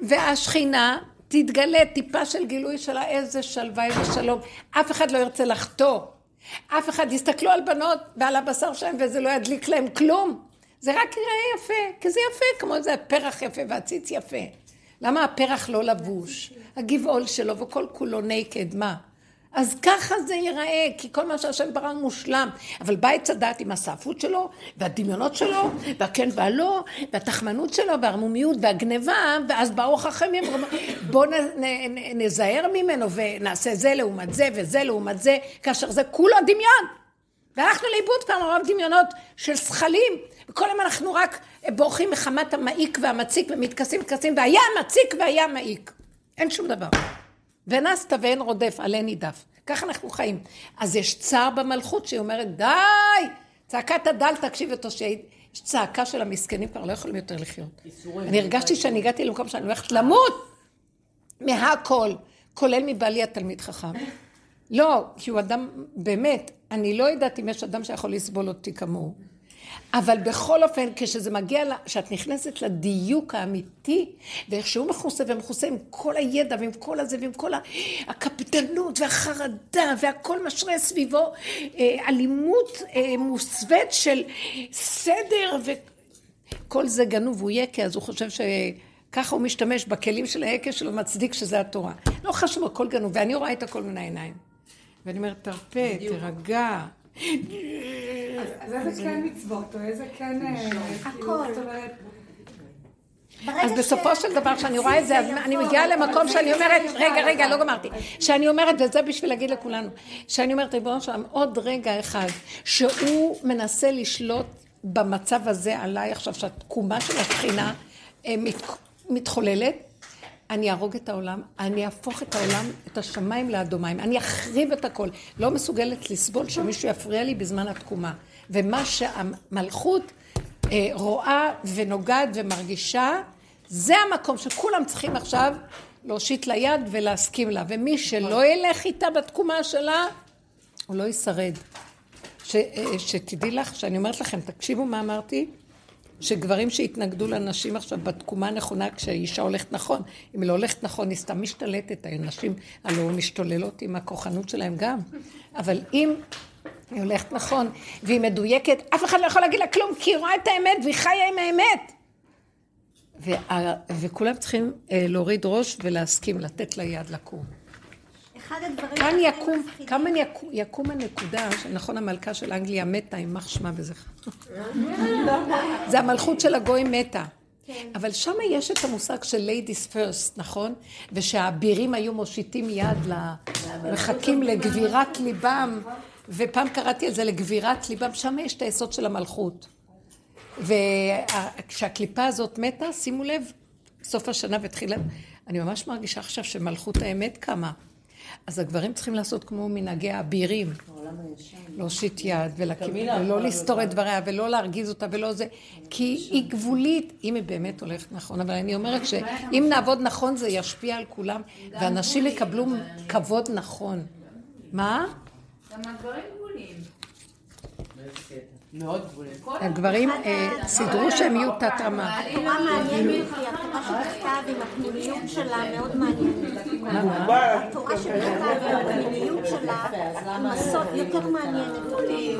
והשכינה תתגלה טיפה של גילוי שלה, איזה שלווה, איזה שלום. אף אחד לא ירצה לחטוא. אף אחד יסתכלו על בנות ועל הבשר שלהם וזה לא ידליק להם כלום. זה רק יראה יפה, כי זה יפה, כמו זה הפרח יפה והציץ יפה. למה הפרח לא לבוש? הגבעול שלו וכל כולו נקד, מה? אז ככה זה ייראה, כי כל מה שהשם ברא מושלם. אבל בא עץ הדת עם הסעפות שלו, והדמיונות שלו, והכן והלא, והתחמנות שלו, והערמומיות, והגניבה, ואז באו חכמים, בואו נזהר ממנו ונעשה זה לעומת זה וזה לעומת זה, כאשר זה כולו דמיון. והלכנו לאיבוד כבר מרוב דמיונות של זכלים, וכל היום אנחנו רק בורחים מחמת המעיק והמציק ומתכסים מתכסים, והיה מציק והיה מעיק. אין שום דבר. ונסת ואין רודף, עלה נידף. ככה אנחנו חיים. אז יש צער במלכות שהיא אומרת, די! צעקת הדל תקשיב ותושיע. יש צעקה של המסכנים, כבר לא יכולים יותר לחיות. אני הרגשתי שאני הגעתי למקום שאני הולכת למות מהכל, כולל מבעלי התלמיד חכם. לא, כי הוא אדם, באמת, אני לא יודעת אם יש אדם שיכול לסבול אותי כמוהו. אבל בכל אופן, כשזה מגיע, כשאת נכנסת לדיוק האמיתי, ואיך שהוא מכוסה ומכוסה עם כל הידע ועם כל הזה ועם כל הקפדנות והחרדה והכל משרה סביבו, אלימות מוסווית של סדר וכל זה גנוב, הוא יקה, אז הוא חושב ש... ככה הוא משתמש בכלים של היקה שלו, מצדיק שזה התורה. לא חשוב, הכל גנוב, ואני רואה את הכל מן העיניים. ואני אומרת, תרפה, תרגע.
אז איזה כן מצוות, או איזה כן...
הכל.
אז בסופו של דבר, כשאני רואה את זה, אז אני מגיעה למקום שאני אומרת, רגע, רגע, לא גמרתי. שאני אומרת, וזה בשביל להגיד לכולנו, שאני אומרת, ריבונו שלם, עוד רגע אחד, שהוא מנסה לשלוט במצב הזה עליי עכשיו, שהתקומה של השכינה מתחוללת, אני אהרוג את העולם, אני אהפוך את העולם, את השמיים לאדומיים, אני אחריב את הכל. לא מסוגלת לסבול שמישהו יפריע לי בזמן התקומה. ומה שהמלכות אה, רואה ונוגעת ומרגישה, זה המקום שכולם צריכים עכשיו להושיט לה יד ולהסכים לה. ומי שלא ילך איתה בתקומה שלה, הוא לא ישרד. ש, אה, שתדעי לך, שאני אומרת לכם, תקשיבו מה אמרתי, שגברים שהתנגדו לנשים עכשיו בתקומה הנכונה כשהאישה הולכת נכון, אם היא לא הולכת נכון היא סתם משתלטת, הנשים הלוא משתוללות עם הכוחנות שלהם גם, אבל אם היא הולכת נכון והיא מדויקת, אף אחד לא יכול להגיד לה כלום כי היא רואה את האמת והיא חיה עם האמת. וה, וכולם צריכים אה, להוריד ראש ולהסכים, לתת לה יד לקום.
אחד הדברים
כאן יקום, כאן יקום, הנקודה, שנכון המלכה של אנגליה מתה, יימח שמה וזכר. <laughs> זה המלכות של הגוי מתה.
כן.
אבל שם יש את המושג של ladies first, נכון? ושהאבירים היו מושיטים יד. מחכים לגבירת ליבם, ופעם קראתי על זה לגבירת ליבם, שם יש את היסוד של המלכות. וכשהקליפה הזאת מתה, שימו לב, סוף השנה ותחילת, אני ממש מרגישה עכשיו שמלכות האמת קמה. אז הגברים צריכים לעשות כמו מנהגי האבירים. להושיט יד ולא לסתור את דבריה ולא להרגיז אותה ולא זה, כי היא גבולית, אם היא באמת הולכת נכון, אבל אני אומרת שאם נעבוד נכון זה ישפיע על כולם, ואנשים יקבלו כבוד נכון. מה?
גם הגברים גבולים.
מאוד גבולים.
הגברים אה, סידרו שהם יהיו תת רמה.
התורה מעניינת, כי התורה שבכתב עם הפנימיות שלה מאוד מעניינת. התורה שבכתב עם הפנימיות שלה, המסות יותר מעניינת אותי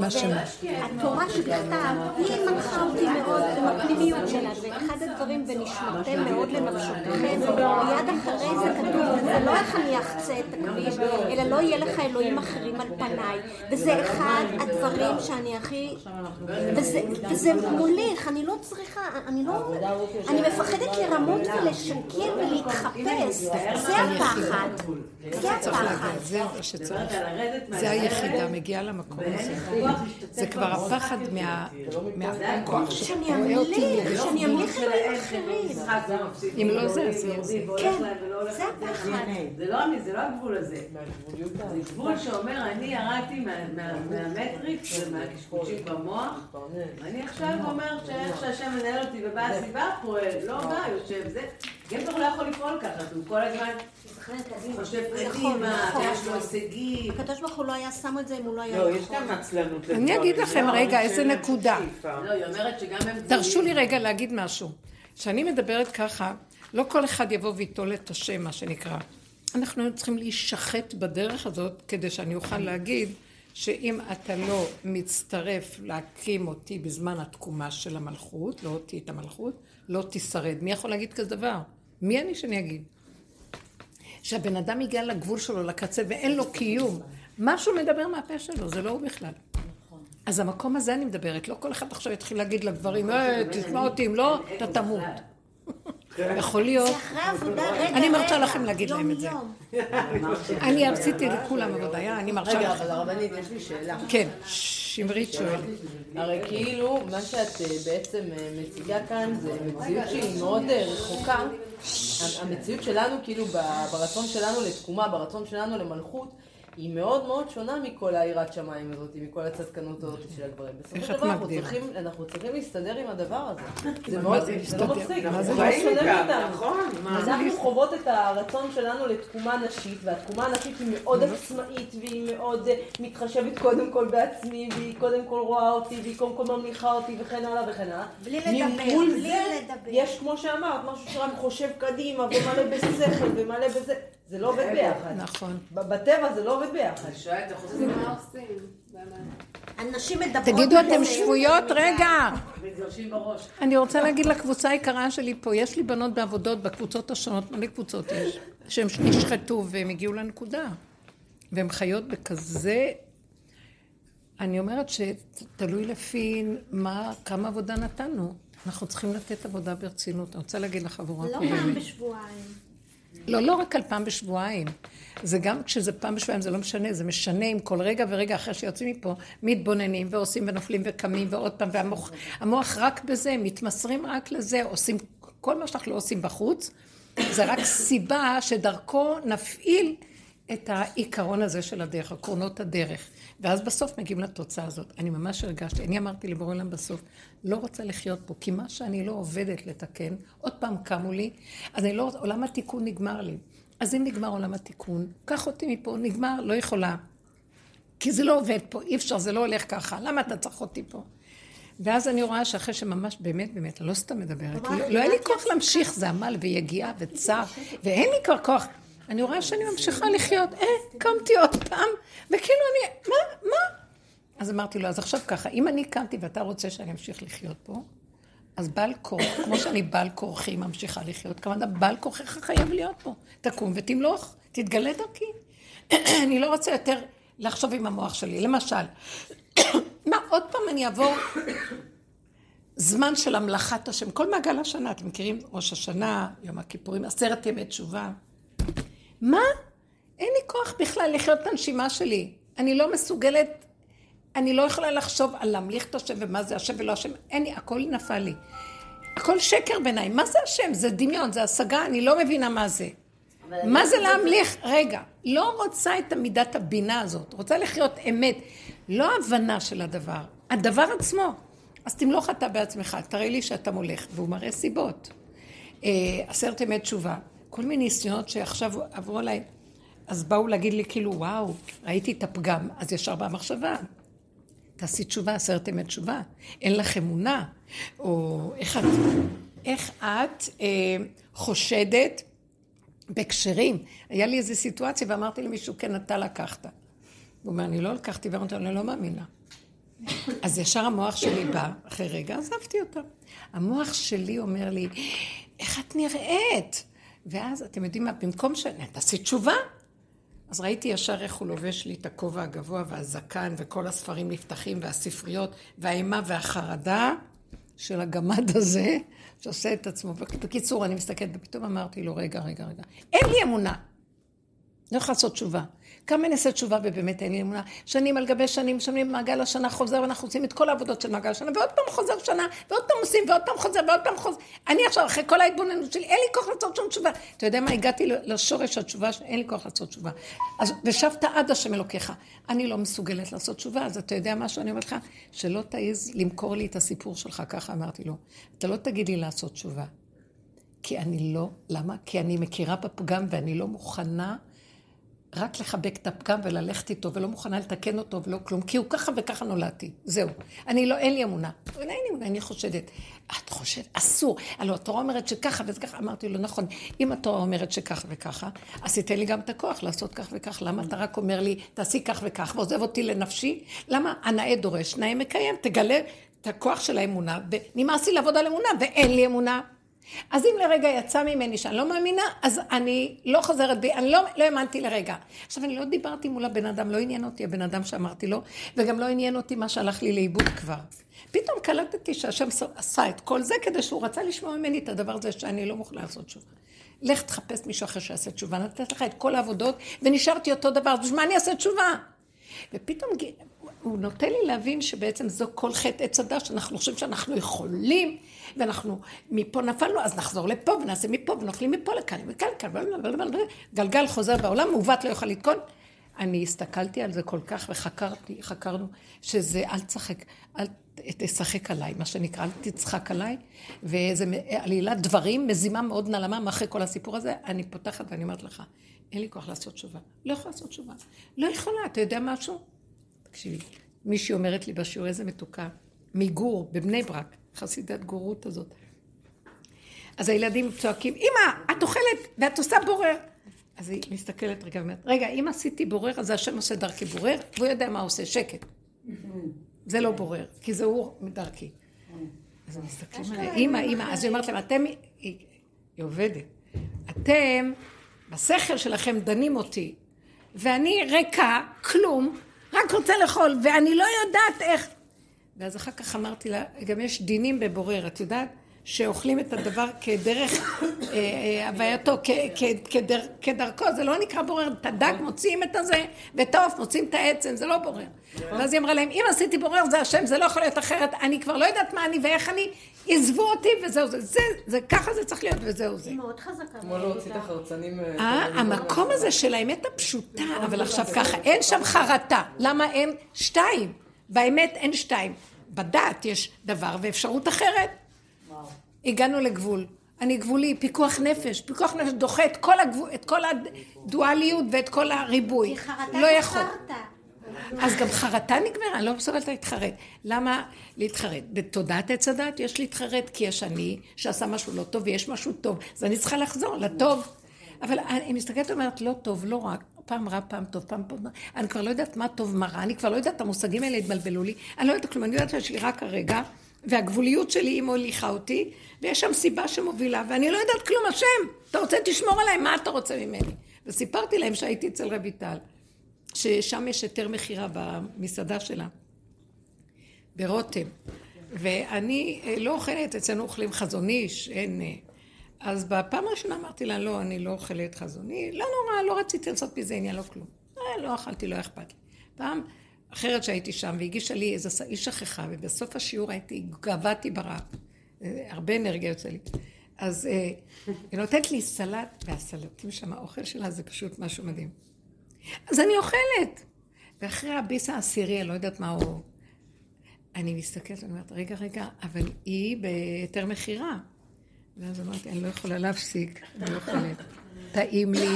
מאשר... התורה שבכתב, היא מנחה אותי מאוד עם הפנימיות שלה, ואחד הדברים, ונשמרתם מאוד לנפשותיכם, מיד אחרי זה כתוב, זה לא איך אני אחצה את הכביש, אלא לא יהיה לך אלוהים אחרים על פניי, וזה אחד הדברים שאני הכי, וזה, וזה מוליך, אני לא צריכה, אני לא, אני מפחדת לרמות ולשקר ולהתחפש, זה הפחד, זה הפחד.
זה מה שצריך. זה היחידה, מגיעה למקום הזה. זה כבר הפחד מה- מהכוח
שאני
שרואה אותי
אמליך, שאני אמליך אלוהים אחרים.
אם לא זה, אז יהיה זה.
כן, זה הפחד.
זה לא אני, זה לא הגבול הזה. זה גבול שאומר, אני ירדתי מה- מה- מהמטריקס ומהקשקושים במוח, ואני עכשיו אומרת שאיך שהשם מנהל אותי ובאה הסיבה פועל, לא בא, יושב, זה. גבר לא יכול לפעול ככה, הוא כל הזמן חושב
נכון,
קדימה,
נכון.
יש לו הישגים.
הקדוש ברוך הוא לא היה שם את זה אם הוא לא היה
לא, יש. גם עצלנות.
אני אגיד לכם
לא,
רגע איזה נקודה.
לא, היא אומרת שגם הם...
תרשו לי רגע להגיד משהו. כשאני מדברת ככה, לא כל אחד יבוא וייטול את השם, מה שנקרא. אנחנו צריכים להישחט בדרך הזאת, כדי שאני אוכל להגיד שאם אתה לא מצטרף להקים אותי בזמן התקומה של המלכות, לא אותי את המלכות, לא תשרד. מי יכול להגיד כזה דבר? מי אני שאני אגיד? שהבן אדם הגיע לגבול שלו, לקצה, ואין לו קיום. משהו מדבר מהפה שלו, זה לא הוא בכלל. אז המקום הזה אני מדברת, לא כל אחד עכשיו יתחיל להגיד לגברים, אה, תשמע אותי, אם לא, אתה תמות. יכול להיות.
זה אחרי עבודה, רגע,
אני מרשה
רגע,
לכם להגיד להם את זה. אני עשיתי לכולם עבודה, אני מרשה
רגע,
לכם.
אבל הרבנית, יש לי שאלה.
כן, שמרית שואלת.
הרי כאילו, מה שאת אה, בעצם אה, מציגה כאן זה מציאות שהיא מאוד אה, רחוקה. המציאות שלנו, כאילו, ברצון שלנו לתקומה, ברצון שלנו למלכות, היא מאוד מאוד שונה מכל היראת שמיים הזאת, מכל הצדקנות הזאת של הגברים. בסופו של דבר אנחנו? צריכים, אנחנו צריכים להסתדר עם הדבר הזה. זה מאוד,
זה?
לא מפסיק,
מה זה
אנחנו
חיים
חייבים
איתם,
איתם.
נכון,
אנחנו חוות את הרצון שלנו לתקומה נשית, והתקומה הנשית היא מאוד עצמאית, והיא מאוד אה, מתחשבת קודם כל בעצמי, והיא קודם כל רואה אותי, והיא קודם כל ממליכה אותי, וכן הלאה וכן הלאה.
בלי לדבר, בלי לדבר.
יש, כמו שאמרת, משהו שרק חושב קדימה, ומלא בשכל, ומלא בזה. זה לא עובד ביחד.
נכון.
בטבע זה לא עובד ביחד.
אני.
הנשים מדברות...
תגידו, אתם. שבויות? רגע. אני רוצה להגיד לקבוצה היקרה שלי פה, יש לי בנות בעבודות בקבוצות השונות, מלא קבוצות יש, שהן נשחטו והם הגיעו לנקודה. והן חיות בכזה... אני אומרת שתלוי לפי מה, כמה עבודה נתנו. אנחנו צריכים לתת עבודה ברצינות. אני רוצה להגיד לחבורה
לא פעם. בשבועיים.
לא, לא רק על פעם בשבועיים. זה גם כשזה פעם בשבועיים, זה לא משנה, זה משנה אם כל רגע ורגע אחרי שיוצאים מפה, מתבוננים ועושים ונופלים וקמים ועוד פעם, והמוח המוח רק בזה, מתמסרים רק לזה, עושים כל מה שאנחנו לא עושים בחוץ, זה רק סיבה שדרכו נפעיל את העיקרון הזה של הדרך, עקרונות הדרך. ואז בסוף מגיעים לתוצאה הזאת. אני ממש הרגשתי, אני אמרתי לבורא עולם בסוף, לא רוצה לחיות פה, כי מה שאני לא עובדת לתקן, עוד פעם קמו לי, אז אני לא, עולם התיקון נגמר לי. אז אם נגמר עולם התיקון, קח אותי מפה, נגמר, לא יכולה. כי זה לא עובד פה, אי אפשר, זה לא הולך ככה, למה אתה צריך אותי פה? ואז אני רואה שאחרי שממש באמת, באמת, אני לא סתם מדברת, לא היה לי כוח להמשיך, זה עמל ויגיעה וצער, ואין לי כבר כוח. אני רואה שאני ממשיכה לחיות, אה, קמתי עוד פעם, וכאילו אני, מה, מה? אז אמרתי לו, אז עכשיו ככה, אם אני קמתי ואתה רוצה שאני אמשיך לחיות פה, אז בעל כורח, כמו שאני בעל כורחי ממשיכה לחיות, כמובן בעל כורחך חייב להיות פה. תקום ותמלוך, תתגלה דרכי. <clears throat> אני לא רוצה יותר לחשוב עם המוח שלי. למשל, <clears throat> מה, עוד פעם אני אעבור זמן של המלאכת השם. כל מעגל השנה, אתם מכירים? ראש השנה, יום הכיפורים, עשרת ימי תשובה. מה? אין לי כוח בכלל לחיות את הנשימה שלי. אני לא מסוגלת, אני לא יכולה לחשוב על להמליך את השם ומה זה השם ולא השם. אין לי, הכל נפל לי. הכל שקר בעיניי. מה זה השם? זה דמיון, זה השגה, אני לא מבינה מה זה. מה זה להמליך? רגע, לא רוצה את המידת הבינה הזאת, רוצה לחיות אמת, לא הבנה של הדבר, הדבר עצמו. אז תמלוך אתה בעצמך, תראה לי שאתה מולך, והוא מראה סיבות. אה, עשרת ימי תשובה, כל מיני ניסיונות שעכשיו עברו עליי, אז באו להגיד לי כאילו, וואו, ראיתי את הפגם, אז ישר באה מחשבה. תעשי תשובה, עשרת ימי תשובה, אין לך אמונה, או איך את, איך את אה, חושדת בהקשרים. היה לי איזו סיטואציה ואמרתי למישהו, כן, אתה לקחת. הוא אומר, אני לא לקחתי, ואמרתי אני לא מאמינה. אז ישר המוח שלי בא, אחרי רגע עזבתי אותה. המוח שלי אומר לי, איך את נראית? ואז, אתם יודעים מה, במקום ש... תעשי תשובה. אז ראיתי ישר איך הוא לובש לי את הכובע הגבוה והזקן, וכל הספרים נפתחים, והספריות, והאימה והחרדה של הגמד הזה, שעושה את עצמו. בקיצור, אני מסתכלת, ופתאום אמרתי לו, רגע, רגע, רגע, אין לי אמונה. לא יכולה לעשות תשובה. כמה אני אעשה תשובה ובאמת אין לי אמונה? שנים על גבי שנים, שנים מעגל השנה חוזר ואנחנו עושים את כל העבודות של מעגל השנה ועוד פעם חוזר שנה ועוד פעם עושים ועוד פעם חוזר ועוד פעם חוזר. אני עכשיו, אחרי כל ההתבוננות שלי, אין לי כוח לעשות שום תשובה. אתה יודע מה? הגעתי לשורש התשובה, אין לי כוח לעשות תשובה. אז ושבת עד השם אלוקיך. אני לא מסוגלת לעשות תשובה, אז אתה יודע משהו? אני אומרת לך, שלא תעז למכור לי את הסיפור שלך, ככה אמרתי לו. אתה לא תגיד לי לעשות תשובה. כי אני לא, למה? כי אני מכירה בפגם ואני לא מוכנה רק לחבק את הפגם וללכת איתו, ולא מוכנה לתקן אותו ולא כלום, כי הוא ככה וככה נולדתי. זהו. אני לא, אין לי אמונה. אין לי אמונה, אני חושדת. את חושדת, אסור. הלוא התורה אומרת שככה וזה ככה. אמרתי לו, נכון, אם התורה אומרת שככה וככה, אז תיתן לי גם את הכוח לעשות כך וכך. למה אתה רק אומר לי, תעשי כך וכך, ועוזב אותי לנפשי? למה? הנאה דורש, נאה מקיים. תגלה את הכוח של האמונה, ונמאס לי לעבוד על אמונה, ואין לי אמונה. אז אם לרגע יצא ממני שאני לא מאמינה, אז אני לא חוזרת בי, אני לא, לא האמנתי לרגע. עכשיו, אני לא דיברתי מול הבן אדם, לא עניין אותי הבן אדם שאמרתי לו, וגם לא עניין אותי מה שהלך לי לאיבוד כבר. פתאום קלטתי שהשם עשה את כל זה כדי שהוא רצה לשמוע ממני את הדבר הזה שאני לא מוכנה לעשות תשובה. לך תחפש מישהו אחר שיעשה תשובה, נתת לך את כל העבודות, ונשארתי אותו דבר, אז בשביל מה אני אעשה תשובה? ופתאום הוא נותן לי להבין שבעצם זו כל חטא עץ הדת, שאנחנו חושבים שאנחנו יכולים, ואנחנו מפה נפלנו, אז נחזור לפה, ונעשה מפה, ונאכלים מפה לכאן, וכאן, כאן, גלגל חוזר בעולם, מעוות לא יוכל לתקון. אני הסתכלתי על זה כל כך, וחקרתי, חקרנו, שזה אל תשחק, אל תשחק עליי, מה שנקרא, אל תצחק עליי, ואיזה עלילת דברים, מזימה מאוד נעלמה מאחרי כל הסיפור הזה, אני פותחת ואני אומרת לך, אין לי כוח לעשות תשובה. לא יכולה לעשות תשובה. לא יכולה, אתה יודע משהו? תקשיבי, מישהי אומרת לי בשיעור, איזה מתוקה, מגור, בבני ברק, חסידת גורות הזאת. אז הילדים צועקים, אמא, את אוכלת ואת עושה בורר. אז היא מסתכלת רגע ואומרת, רגע, אם עשיתי בורר, אז השם עושה דרכי בורר, והוא יודע מה עושה, שקט. זה לא בורר, כי זה הוא מדרכי. אז הם מסתכלים עליה, אמא, אמא, אז היא אומרת להם, אתם, היא עובדת, אתם, בשכל שלכם דנים אותי, ואני ריקה, כלום, רק רוצה לאכול, ואני לא יודעת איך. ואז אחר כך אמרתי לה, גם יש דינים בבורר, את יודעת? שאוכלים את הדבר כדרך אה, אה, הווייתו, כדרכו, זה לא נקרא בורר, את הדג מוציאים את הזה, ואת העוף מוציאים את העצם, זה לא בורר. ואז היא אמרה להם, אם עשיתי בורר זה השם, זה לא יכול להיות אחרת, אני כבר לא יודעת מה אני ואיך אני, עזבו אותי וזהו זה, זה, זה, ככה זה צריך להיות וזהו זה.
היא מאוד חזקה.
כמו להוציא את החרצנים...
אה, המקום הזה של האמת הפשוטה, אבל עכשיו ככה, אין שם חרטה, למה אין שתיים? באמת אין שתיים. בדת יש דבר ואפשרות אחרת. הגענו לגבול. אני גבולי, פיקוח נפש. פיקוח נפש דוחה את כל, הגבול, את כל הדואליות ואת כל הריבוי.
כי חרטה
לא יכול. אז גם חרטה נגמרה, אני לא מסוגלת להתחרט. למה להתחרט? בתודעת עץ הדת יש להתחרט כי יש אני שעשה משהו לא טוב ויש משהו טוב, אז אני צריכה לחזור לטוב. אבל אני מסתכלת ואומרת, לא טוב, לא רע, פעם רע, פעם טוב, פעם טוב, אני כבר לא יודעת מה טוב, מה רע, אני כבר לא יודעת, המושגים האלה התבלבלו לי, אני לא יודעת כלום, אני יודעת שיש לי רק הרגע, והגבוליות שלי היא מוליכה אותי, ויש שם סיבה שמובילה, ואני לא יודעת כלום, השם, אתה רוצה, תשמור עליי, מה אתה רוצה ממני? וסיפרתי להם שהייתי אצל רויטל, ששם יש היתר מכירה במסעדה שלה, ברותם. ואני אה, לא אוכלת, אצלנו אוכלים חזון איש, אין... אה, אז בפעם הראשונה אמרתי לה, לא, אני לא אוכלת חזון איש, לא נורא, לא רציתי לעשות מזה עניין, לא כלום. אה, לא אכלתי, לא אכפת לי. פעם אחרת שהייתי שם, והגישה לי איזה, היא שכחה, ובסוף השיעור הייתי, גבעתי ברעב. הרבה אנרגיה יוצא לי. אז היא נותנת לי סלט, והסלטים שם, האוכל שלה זה פשוט משהו מדהים. אז אני אוכלת. ואחרי הביס העשירי, אני לא יודעת מה הוא... אני מסתכלת ואני אומרת, רגע, רגע, אבל היא בהיתר מכירה. ואז אמרתי, אני לא יכולה להפסיק, אני לא אוכלת. טעים לי,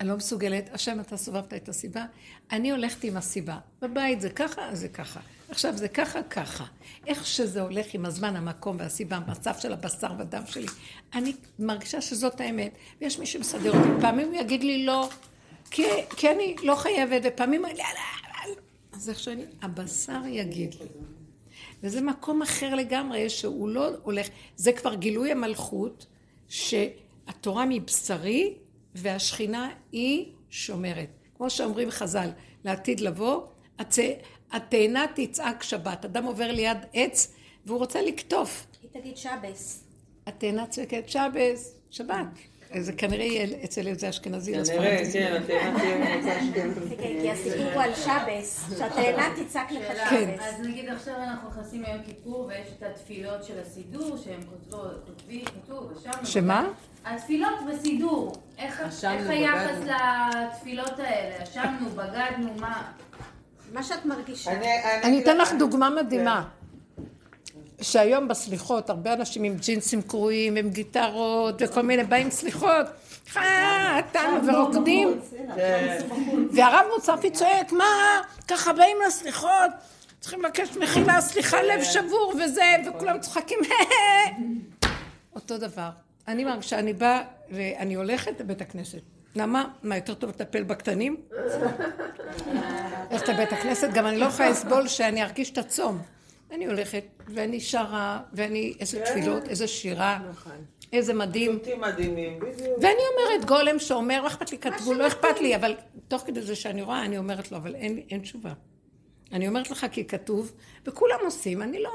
אני לא מסוגלת. השם, אתה סובבת את הסיבה. אני הולכת עם הסיבה. בבית זה ככה, אז זה ככה. עכשיו זה ככה, ככה. איך שזה הולך עם הזמן, המקום והסיבה, המצב של הבשר והדם שלי. אני מרגישה שזאת האמת, ויש מי שמסדר אותי. פעמים הוא יגיד לי לא, כי, כי אני לא חייבת, ופעמים הוא יגיד לי, אז איך שאני, הבשר יגיד לי. וזה מקום אחר לגמרי, שהוא לא הולך, זה כבר גילוי המלכות, שהתורה מבשרי והשכינה היא שומרת. כמו שאומרים חז"ל, לעתיד לבוא, התאנה תצעק שבת. אדם עובר ליד עץ והוא רוצה לקטוף.
היא תגיד שבס.
התאנה צועקת שבס, שבת. זה כנראה יהיה אצל איזה אשכנזי.
כנראה, כן, התאנה תהיה
אשכנזי. כי הסיפור הוא על שבס, שהתאנה תצעק לך
כן. שבס. אז נגיד עכשיו אנחנו נכנסים ליום כיפור ויש את התפילות של הסידור שהם כותבים, כתוב, אשמנו.
שמה?
התפילות בסידור. איך היחס לתפילות האלה? אשמנו, בגדנו, מה?
מה שאת מרגישה.
אני אתן לך דוגמה מדהימה. שהיום בסליחות הרבה אנשים עם ג'ינסים קרועים, עם גיטרות וכל מיני באים סליחות, חתנו ורוקדים. והרב מוצפי צועק מה? ככה באים לסליחות? צריכים לבקש מחילה סליחה לב שבור וזה וכולם צוחקים. <laughs> אותו דבר. אני מרגישה אני באה ואני הולכת לבית הכנסת. למה? מה יותר טוב לטפל בקטנים? <laughs> הולכת לבית הכנסת? גם אני לא יכולה לסבול שאני ארגיש את הצום אני הולכת, ואני שרה, ואני, איזה כן. תפילות, איזה שירה, נכון. איזה מדהים. ואני אומרת, גולם שאומר, לא אכפת לי, כתבו, לא אכפת לי, אבל תוך כדי זה שאני רואה, אני אומרת לו, אבל אין, אין תשובה. אני אומרת לך כי כתוב, וכולם עושים, אני לא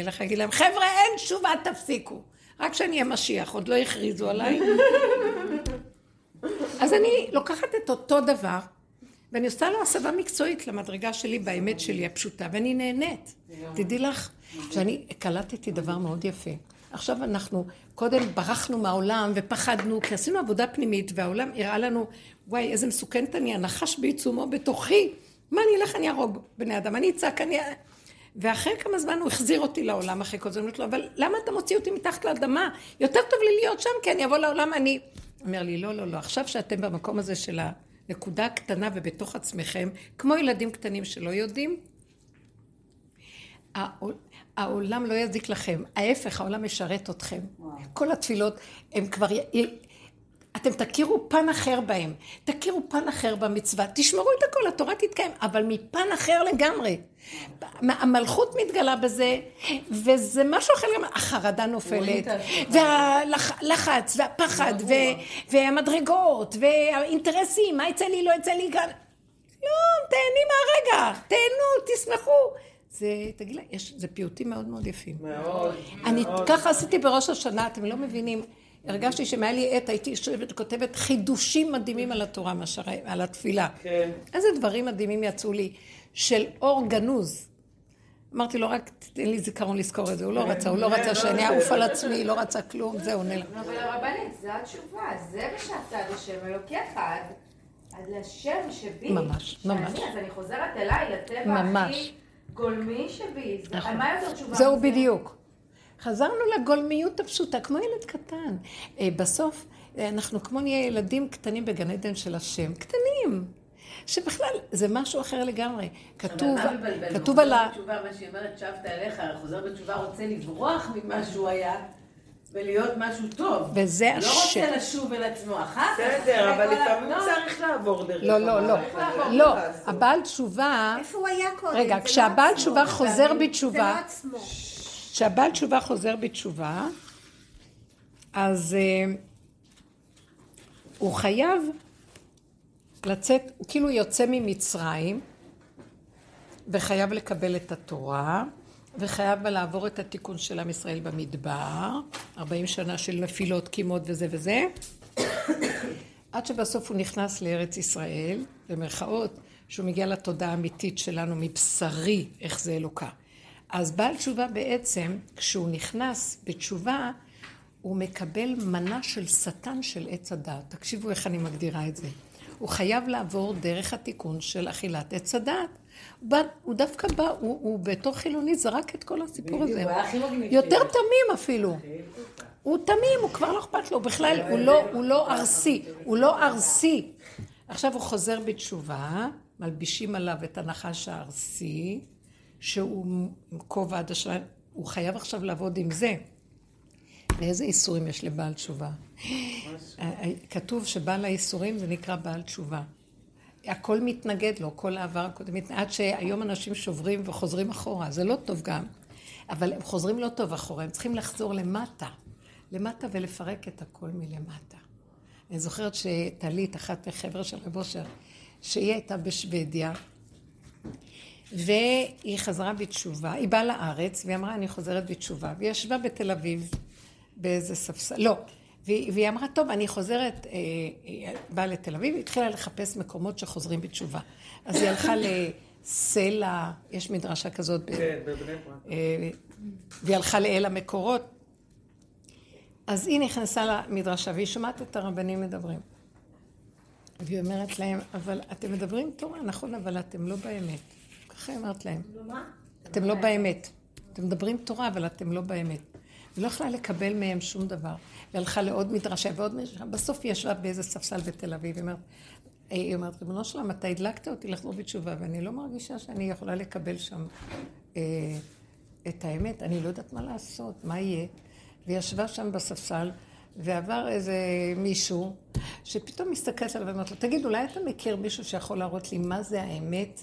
אלך להגיד להם, חבר'ה, אין תשובה, תפסיקו. רק שאני אהיה משיח, עוד לא הכריזו עליי. <laughs> אז אני לוקחת את אותו דבר, ואני עושה לו הסבה מקצועית למדרגה שלי באמת שלי הפשוטה, ואני נהנית. תדעי לך שאני קלטתי דבר מאוד יפה. עכשיו אנחנו, קודם ברחנו מהעולם ופחדנו, כי עשינו עבודה פנימית, והעולם הראה לנו, וואי, איזה מסוכנת אני, הנחש בעיצומו בתוכי. מה אני אלך, אני אהרוג בני אדם, אני אצעק, אני... ואחרי כמה זמן הוא החזיר אותי לעולם אחרי כל זה, אני אומרת לו, אבל למה אתה מוציא אותי מתחת לאדמה? יותר טוב לי להיות שם, כי אני אבוא לעולם, אני... אומר לי, לא, לא, לא, עכשיו שאתם במקום הזה של ה... נקודה קטנה ובתוך עצמכם, כמו ילדים קטנים שלא יודעים, העולם לא יזיק לכם, ההפך, העולם משרת אתכם. וואו. כל התפילות, הם כבר... אתם תכירו פן אחר בהם, תכירו פן אחר במצווה, תשמרו את הכל, התורה תתקיים, אבל מפן אחר לגמרי. המלכות מתגלה בזה, וזה משהו אחר גם, החרדה נופלת, והלחץ, והפחד, והמדרגות, והאינטרסים, מה יצא לי, לא יצא לי כאן. לא, תהני מהרגע, תהנו, תשמחו. זה, תגיד לה, זה פיוטים מאוד מאוד יפים. מאוד. אני ככה עשיתי בראש השנה, אתם לא מבינים. הרגשתי שאם היה לי עת, הייתי יושבת וכותבת חידושים מדהימים על התורה, מאשר על התפילה. כן. איזה דברים מדהימים יצאו לי, של אור גנוז. אמרתי לו, רק תן לי זיכרון לזכור את זה. הוא לא רצה, הוא לא רצה שאני אעוף על עצמי, לא רצה כלום, זהו, נלך.
אבל הרבנית, זו התשובה, זה בשעת השם אלוקיך, עד לשם שבי.
ממש, ממש.
אז אני חוזרת אליי, לטבע הכי גולמי שבי.
נכון.
מה יותר תשובה?
זהו בדיוק. חזרנו לגולמיות הפשוטה, כמו ילד קטן. אה, בסוף, אה, אנחנו כמו נהיה ילדים קטנים בגן עדן של השם. קטנים. שבכלל זה משהו אחר לגמרי. כתוב? כתוב על ה...
בתשובה, מה שהיא אומרת, שבת אליך, החוזר בתשובה רוצה לברוח ממה שהוא היה. ולהיות משהו טוב.
וזה
לא
הש...
רוצה לשוב אל עצמו אחר כך.
בסדר, אבל לפעמים
לא.
צריך לעבור דרך...
לא, לא, לא. לא. הבעל תשובה,
איפה הוא היה קודם?
רגע,
זה לא
כשהבעל. תשובה חוזר
זה
בתשובה,
לא עצמו.
כשהבעל תשובה חוזר בתשובה, אז אה, הוא חייב לצאת, הוא כאילו יוצא ממצרים, וחייב לקבל את התורה, וחייב לעבור את התיקון של עם ישראל במדבר, 40 שנה של נפילות, קימות וזה וזה, <coughs> עד שבסוף הוא נכנס לארץ ישראל, במרכאות, שהוא מגיע לתודעה האמיתית שלנו מבשרי, איך זה אלוקה. אז בעל תשובה בעצם, כשהוא נכנס בתשובה, הוא מקבל מנה של שטן של עץ הדעת. תקשיבו איך אני מגדירה את זה. הוא חייב לעבור דרך התיקון של אכילת עץ הדעת. הוא, דווקא בא, הוא, הוא בתור חילוני זרק את כל הסיפור הזה.
הוא היה הכי מגניב
יותר. תמים אפילו. הוא תמים, הוא כבר לא אכפת לו, בכלל הוא לא, הוא לא ארסי, הוא לא ארסי. עכשיו הוא חוזר בתשובה, מלבישים עליו את הנחש הארסי, שהוא עם כובע עד השנה, הוא חייב עכשיו לעבוד עם זה. ואיזה איסורים יש לבעל תשובה? כתוב שבעל האיסורים זה נקרא בעל תשובה. הכל מתנגד לו, כל העבר הקודם, עד שהיום אנשים שוברים וחוזרים אחורה, זה לא טוב גם. אבל הם חוזרים לא טוב אחורה, הם צריכים לחזור למטה. למטה ולפרק את הכל מלמטה. אני זוכרת שטלית, אחת מחבר'ה של רב אושר, שהיא הייתה בשוודיה, והיא חזרה בתשובה, היא באה לארץ, והיא אמרה, אני חוזרת בתשובה, והיא ישבה בתל אביב, באיזה ספסל, לא, והיא, והיא אמרה, טוב, אני חוזרת, אה, היא באה לתל אביב, היא התחילה לחפש מקומות שחוזרים בתשובה. אז היא הלכה לסלע, יש מדרשה כזאת,
כן, בבני ברק.
אה, והיא הלכה לאל המקורות. אז היא נכנסה למדרשה והיא שומעת את הרבנים מדברים. והיא אומרת להם, אבל אתם מדברים תורה, נכון, אבל אתם לא באמת. ככה היא אומרת להם. אתם לא באמת. אתם מדברים תורה, אבל אתם לא באמת. היא לא יכלה לקבל מהם שום דבר. היא הלכה לעוד מדרשה ועוד מדרשה. בסוף היא ישבה באיזה ספסל בתל אביב. היא אומרת, ריבונו שלם, אתה הדלקת אותי לחזור בתשובה, ואני לא מרגישה שאני יכולה לקבל שם אה, את האמת. אני לא יודעת מה לעשות, מה יהיה. והיא ישבה שם בספסל, ועבר איזה מישהו, שפתאום מסתכלת עליו ואומרת לו, תגיד, אולי אתה מכיר מישהו שיכול להראות לי מה זה האמת,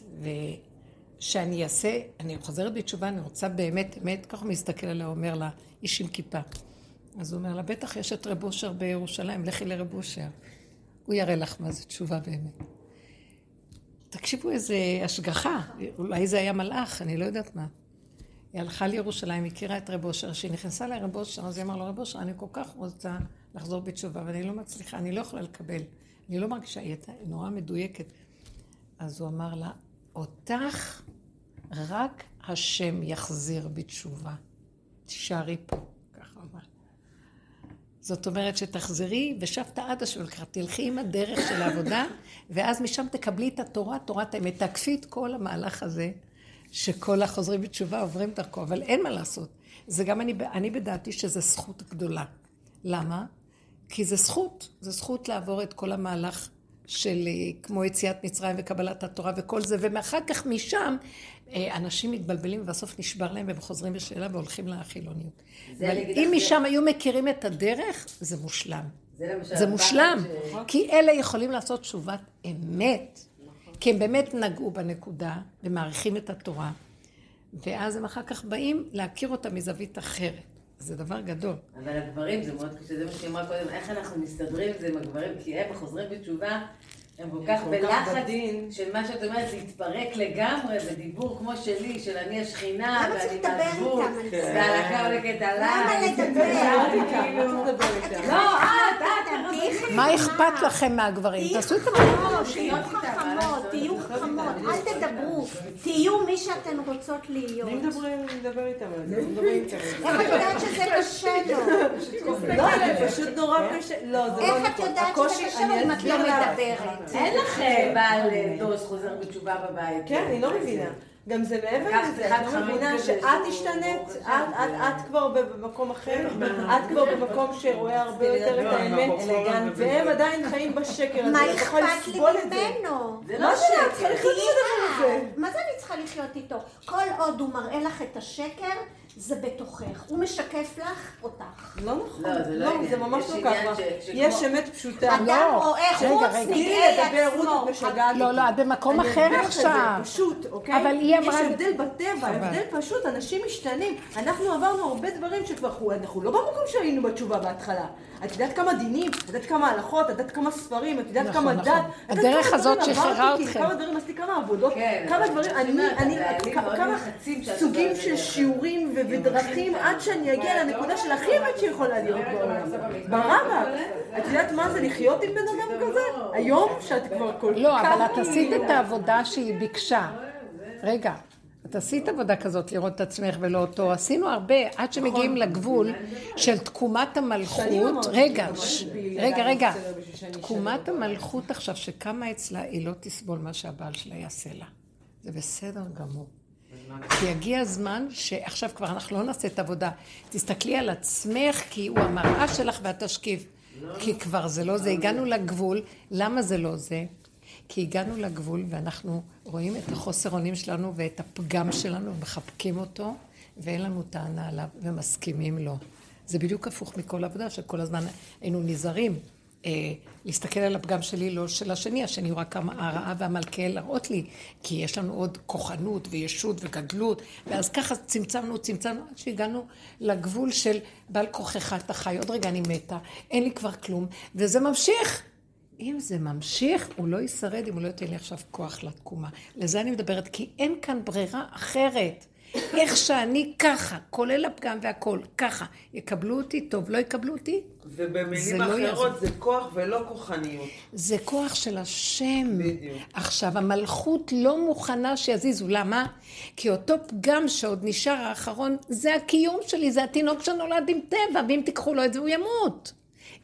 ושאני אעשה, אני חוזרת בתשובה, אני רוצה באמת, אמת, ככה הוא מסתכל עליה, אומר לה, איש עם כיפה. אז הוא אומר לה, בטח יש את רב אושר בירושלים, לכי לרב אושר. הוא יראה לך מה זה תשובה באמת. תקשיבו איזה השגחה, אולי זה היה מלאך, אני לא יודעת מה. היא הלכה לירושלים, הכירה את רב אושר, כשהיא נכנסה לרב אושר, אז היא אמרה לו, רב אושר, אני כל כך רוצה לחזור בתשובה, ואני לא מצליחה, אני לא יכולה לקבל. אני לא מרגישה, היא הייתה נורא מדויקת. אז הוא אמר לה, אותך רק השם יחזיר בתשובה. תישארי פה, הוא אמר. זאת אומרת שתחזרי ושבת עד השולחן, תלכי עם הדרך של העבודה, ואז משם תקבלי את התורה, תורת האמת. תעקפי את כל המהלך הזה, שכל החוזרים בתשובה עוברים דרכו, אבל אין מה לעשות. זה גם אני, אני בדעתי שזה זכות גדולה. למה? כי זה זכות, זה זכות לעבור את כל המהלך של אה, כמו יציאת מצרים וקבלת התורה וכל זה, ואחר כך משם אנשים מתבלבלים ובסוף נשבר להם והם חוזרים בשאלה והולכים לחילוניות. אבל אם משם היו מכירים את הדרך, זה מושלם.
זה
מושלם,
ש-
כי אלה יכולים לעשות תשובת אמת, כי הם באמת נגעו בנקודה ומעריכים את התורה, ואז הם אחר כך באים להכיר אותה מזווית אחרת. זה דבר גדול.
אבל הגברים זה מאוד קשה, זה מה שהיא אמרה קודם, איך אנחנו מסתדרים עם זה עם הגברים, כי הם חוזרים בתשובה, הם כל כך בלחץ. של מה שאת אומרת, להתפרק לגמרי בדיבור כמו שלי, של אני השכינה, ואני מהגבול,
איתם על זה?
והלקה הולכת עליי.
למה לדבר?
כאילו-. לא, את, את,
תהיי
מה. אכפת לכם מהגברים? תעשו את המהלך.
תהיו חכמות, תהיו חכמות, אל תדברו, תהיו מי שאתן רוצות להיות.
אני מדבר- איתם על זה, אני מדבר איתם על זה.
איך את יודעת שזה קשה לו?
לא, זה פשוט נורא קשה. לא, זה לא
איך את
נכון.
יודעת שזה קשה לו אם את לא. מדברת?
אין לך בעל דוס חוזר בתשובה בבית.
כן, אני לא מבינה. גם זה מעבר לזה, את לא
חמוד
מבינה שאת השתנית, את- את- את כבר במקום אחר,
כן,
את כבר במקום שרואה הרבה יותר את
לא,
האמת,
כבר
והם. עדיין חיים בשקר הזה,
מה
את יכולה
אכפת לי
לסבול את זה.
ממנו?
זה לא
מה זה, את צריכה. לחיות הזה.
מה זה אני צריכה לחיות איתו? כל עוד הוא מראה לך את השקר, זה בתוכך. הוא משקף לך אותך.
לא נכון,
לא, זה לא
לא,
עניין.
זה ממש לא ככה. יש אמת פשוטה.
אדם. רואה חוץ
רגע.
תני
נגעי
לי לדבר, רות,
עצמו.
לא, לא, את במקום אחר
זה,
עכשיו.
פשוט, אוקיי?
אבל היא אמרה-
יש הבדל בטבע. הבדל פשוט, אנשים משתנים. אנחנו עברנו הרבה דברים שכבר, אנחנו- אנחנו לא במקום שהיינו בתשובה בהתחלה. את יודעת כמה דינים, את יודעת כמה הלכות, את יודעת כמה ספרים, את יודעת
נכון,
כמה
נכון.
דת.
הדרך
כמה
הזאת
דברים
שחררה אתכם.
כמה דברים עשיתי, כמה עבודות,
כן,
כמה דברים, אני, אני, כמה- סוגים של. שיעורים ודרכים עד שאני אגיע לנקודה של הכי אמת שיכולה להיות בעולם. ברבא, את יודעת מה זה לחיות עם בן אדם כזה? היום שאת כבר כל כך...
לא, אבל את עשית את העבודה שהיא ביקשה. רגע, את עשית עבודה כזאת לראות את עצמך ולא אותו. עשינו הרבה, עד שמגיעים לגבול של תקומת המלכות. רגע, רגע, רגע.
שאני
תקומת המלכות עכשיו שקמה אצלה, היא לא תסבול מה שהבעל שלה יעשה לה. זה בסדר גמור. כי יגיע הזמן שעכשיו כבר אנחנו לא נעשה את העבודה. תסתכלי על עצמך, כי הוא המראה שלך ואת תשקיף. כי כבר זה לא זה, הגענו לגבול. למה זה לא זה? כי הגענו לגבול ואנחנו רואים את החוסר אונים שלנו ואת הפגם שלנו ומחבקים אותו, ואין לנו טענה עליו ומסכימים לו. זה בדיוק הפוך מכל עבודה, שכל הזמן היינו נזהרים. אה, להסתכל על הפגם שלי, לא של השני, השני הוא רק הרעה והמלכאל להראות לי, כי יש לנו עוד כוחנות וישות וגדלות, ואז ככה צמצמנו, צמצמנו, עד שהגענו לגבול של בעל כוחך אתה חי, עוד רגע אני מתה, אין לי כבר כלום, וזה ממשיך. אם זה ממשיך, הוא לא ישרד אם הוא לא ייתן לי עכשיו כוח לתקומה. לזה אני מדברת, כי אין כאן ברירה אחרת. איך שאני ככה, כולל הפגם והכל, ככה. יקבלו אותי, טוב, לא יקבלו אותי, זה
ובמילים
לא
אחרות
יעזור.
זה כוח ולא כוחניות.
זה כוח של השם.
בדיוק.
עכשיו, המלכות לא מוכנה שיזיזו. למה? כי אותו פגם שעוד נשאר האחרון, זה הקיום שלי, זה התינוק שנולד עם טבע, ואם תיקחו לו את זה, הוא ימות.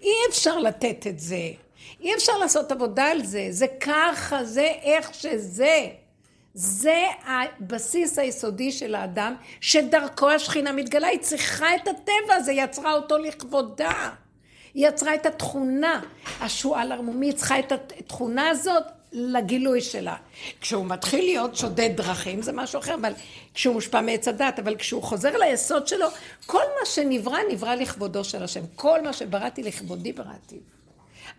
אי אפשר לתת את זה. אי אפשר לעשות עבודה על זה. זה ככה, זה איך שזה. זה הבסיס היסודי של האדם, שדרכו השכינה מתגלה, היא צריכה את הטבע הזה, היא יצרה אותו לכבודה. היא יצרה את התכונה, השועל ערמומי, היא צריכה את התכונה הזאת לגילוי שלה. כשהוא מתחיל להיות שודד דרכים זה משהו אחר, אבל כשהוא מושפע מעץ הדת, אבל כשהוא חוזר ליסוד שלו, כל מה שנברא, נברא לכבודו של השם. כל מה שבראתי לכבודי בראתי.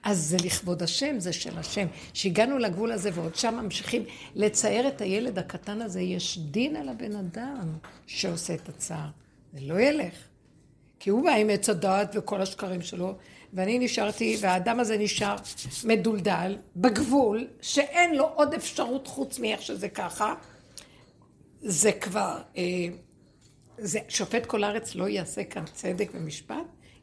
אז זה לכבוד השם, זה של השם. שהגענו לגבול הזה ועוד שם ממשיכים לצייר את הילד הקטן הזה, יש דין על הבן אדם שעושה את הצער. זה לא ילך. כי הוא בא עם עץ הדעת וכל השקרים שלו, ואני נשארתי, והאדם הזה נשאר מדולדל, בגבול, שאין לו עוד אפשרות חוץ מאיך שזה ככה. זה כבר, אה, זה, שופט כל הארץ לא יעשה כאן צדק ומשפט,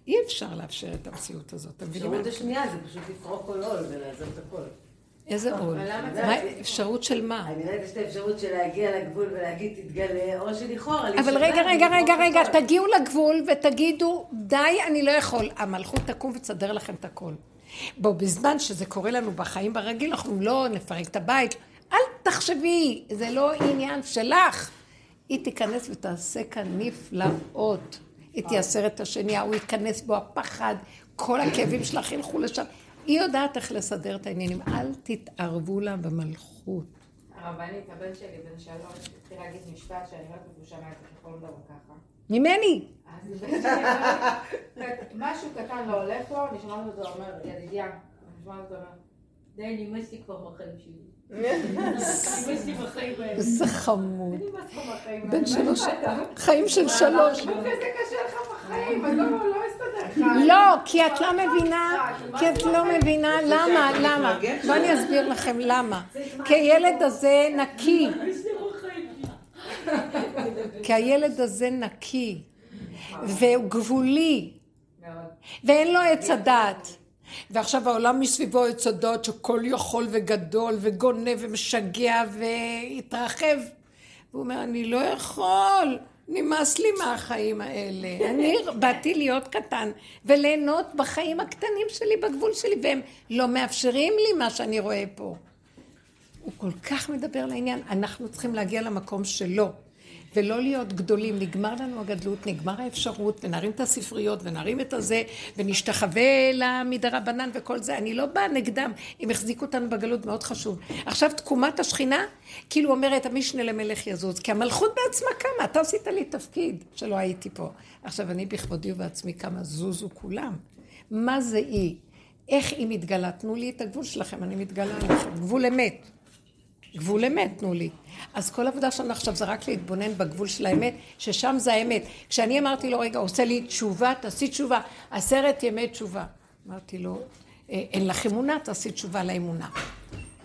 אי אפשר לאפשר את המציאות הזאת.
האפשרות השנייה זה פשוט לפרוק כל עול ולעזוב את הכל.
איזה עול. אפשרות של מה?
אני ראיתי את האפשרות של להגיע לגבול ולהגיד תתגלה, או שלכאורה
אבל רגע, רגע, רגע, רגע, תגיעו לגבול ותגידו, די, אני לא יכול. המלכות תקום ותסדר לכם את הכל. בואו, בזמן שזה קורה לנו בחיים ברגיל, אנחנו לא נפרק את הבית. אל תחשבי, זה לא עניין שלך. היא תיכנס ותעשה כאן נפלאות. תייסר את השני, הוא ייכנס בו הפחד, כל הכאבים שלך ילכו לשם. היא יודעת איך לסדר את העניינים. אל תתערבו לה במלכות.
הרבנית, הבן שלי בן שלוש, התחיל להגיד משפט שאני לא יודעת אם הוא שמע את זה ככל דבר ככה.
ממני!
אז משהו קטן לא הולך לו, אני שומעת אותו אומר, ידידיה, אני שומעת אותו אומר, די, נמאסתי כבר בחיים שלי.
איזה חמוד. בן. שלוש, חיים של שלוש.
לא
כי את לא מבינה, כי את לא מבינה למה, למה. בואו אני אסביר לכם למה. כי הילד הזה נקי. כי הילד הזה נקי, והוא גבולי, ואין לו עץ הדעת. ועכשיו העולם מסביבו הדעת שכל יכול וגדול וגונב ומשגע והתרחב. והוא אומר, אני לא יכול, נמאס לי מהחיים האלה. אני <laughs> באתי להיות קטן וליהנות בחיים הקטנים שלי, בגבול שלי, והם לא מאפשרים לי מה שאני רואה פה. הוא כל כך מדבר לעניין, אנחנו צריכים להגיע למקום שלו. ולא להיות גדולים, נגמר לנו הגדלות, נגמר האפשרות, ונרים את הספריות, ונרים את הזה, ונשתחווה למדרבנן וכל זה. אני לא באה נגדם, הם החזיקו אותנו בגלות, מאוד חשוב. עכשיו תקומת השכינה, כאילו אומרת, המשנה למלך יזוז, כי המלכות בעצמה קמה, אתה עשית לי תפקיד שלא הייתי פה. עכשיו אני בכבודי ובעצמי קמה, זוזו כולם. מה זה היא? איך היא מתגלה? תנו לי את הגבול שלכם, אני מתגלה עליכם. גבול אמת. גבול אמת תנו לי. אז כל עבודה שלנו עכשיו זה רק להתבונן בגבול של האמת, ששם זה האמת. כשאני אמרתי לו, רגע, עושה לי תשובה, תעשי תשובה, עשרת ימי תשובה. אמרתי לו, "אה, אין לך אמונה, תעשי תשובה לאמונה.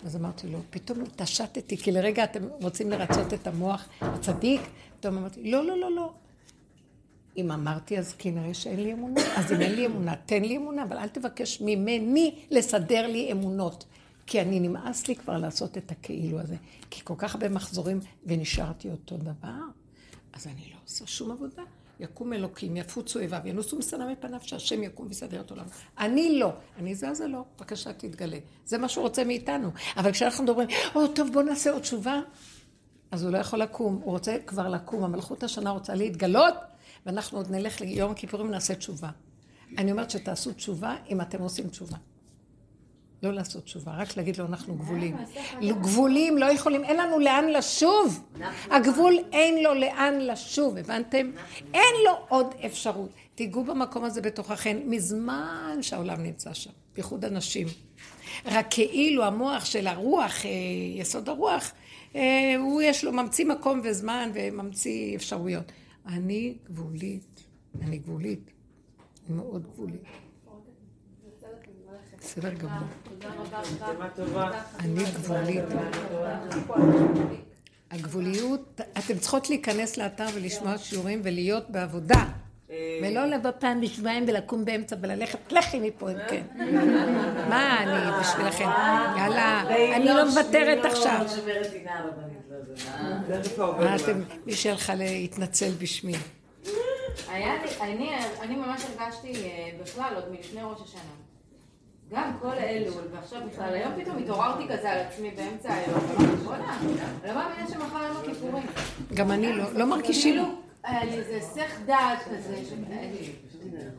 אז אמרתי לו, פתאום התעשתתי, כי לרגע אתם רוצים לרצות את המוח הצדיק, פתאום אמרתי, לא, לא, לא, לא. אם אמרתי, אז כנראה שאין לי אמונה. אז אם אין לי אמונה, תן לי אמונה, אבל אל תבקש ממני לסדר לי אמונות. כי אני נמאס לי כבר לעשות את הכאילו הזה. כי כל כך הרבה מחזורים ונשארתי אותו דבר, אז אני לא עושה שום עבודה. יקום אלוקים, יפוצו איביו, ינוסו משנא מפניו, שהשם יקום ויסדר את עולם. אני לא, אני זזה לא, בבקשה תתגלה. זה מה שהוא רוצה מאיתנו. אבל כשאנחנו מדברים, או טוב בוא נעשה עוד תשובה, אז הוא לא יכול לקום, הוא רוצה כבר לקום, המלכות השנה רוצה להתגלות, ואנחנו עוד נלך ליום הכיפורים ונעשה תשובה. אני אומרת שתעשו תשובה אם אתם עושים תשובה. לא לעשות תשובה, רק להגיד לו אנחנו גבולים. גבולים לא יכולים, אין לנו לאן לשוב. הגבול אין לו לאן לשוב, הבנתם? אין לו עוד אפשרות. תיגעו במקום הזה בתוככם מזמן שהעולם נמצא שם, בייחוד הנשים. רק כאילו המוח של הרוח, אה, יסוד הרוח, אה, הוא יש לו ממציא מקום וזמן וממציא אפשרויות. אני גבולית, אני גבולית, מאוד גבולית. בסדר גמור.
טובה.
אני גבולית. הגבוליות, אתן צריכות להיכנס לאתר ולשמוע שיעורים ולהיות בעבודה. ולא לבוא פעם בשבועיים ולקום באמצע וללכת, לכי מפה אם כן. <laughs> מה אני בשבילכם? יאללה, אני לא מוותרת עכשיו.
תכף העובד
מה
הבא.
אתם, מי שהלכה להתנצל בשמי.
היה לי, אני, אני ממש הרגשתי אה, בכלל עוד מלפני ראש השנה. גם כל אלול, ועכשיו בכלל, היום פתאום התעוררתי כזה על עצמי באמצע היום, אמרתי, בוא'נה, אני לא מאמינה שמחר יום הכיפורים.
גם אני לא, לא מרגישים.
כאילו, היה לי איזה היסח דעת כזה,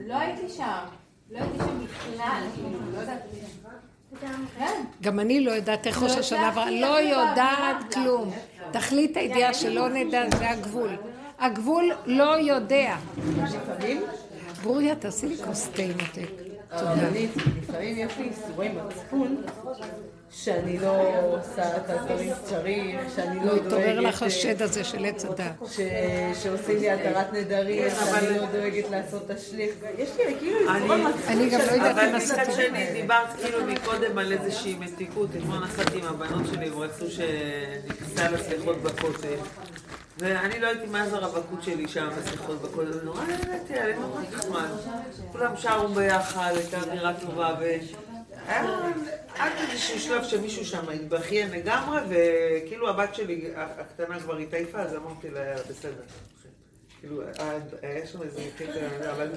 לא הייתי שם, לא הייתי שם בכלל, כאילו, לא יודעת. כן.
גם אני לא יודעת איך
לא
ראש השנה
יודעת,
עברה, לא יודעת. כלום. תכלית הידיעה שלא נדע, זה הגבול. הגבול לא יודע. ברוריה, תעשי לי כוס תה מתק.
הרבנית, לפעמים יש לי איסורי מצפון שאני לא עושה את הדברים שצריך, שאני לא
לא
דואגת...
התעורר לך השד הזה של עץ הדת.
ש- שעושים לי התרת נדרים, שאני לא דואגת לעשות תשליך. יש לי כאילו איסורי מצפון.
אני גם לא יודעת
אבל
אם
מצד
עשיתי.
שני, דיברת כאילו מקודם על איזושהי מתיקות. אתמול נסעתי עם הבנות שלי, הם רצו שנכנסה לסליחות בכותל. ואני לא הייתי מה זה הרווקות שלי שם בסליחות בכותל. זה נורא נהניתי, היה לי נורא נחמד. כולם שרו ביחד, הייתה אווירה טובה. והיה עד איזשהו שלב שמישהו שם התבכיין לגמרי, וכאילו הבת שלי הקטנה כבר התעייפה, אז אמרתי לה, בסדר. כאילו, היה שם איזה קטע, אבל...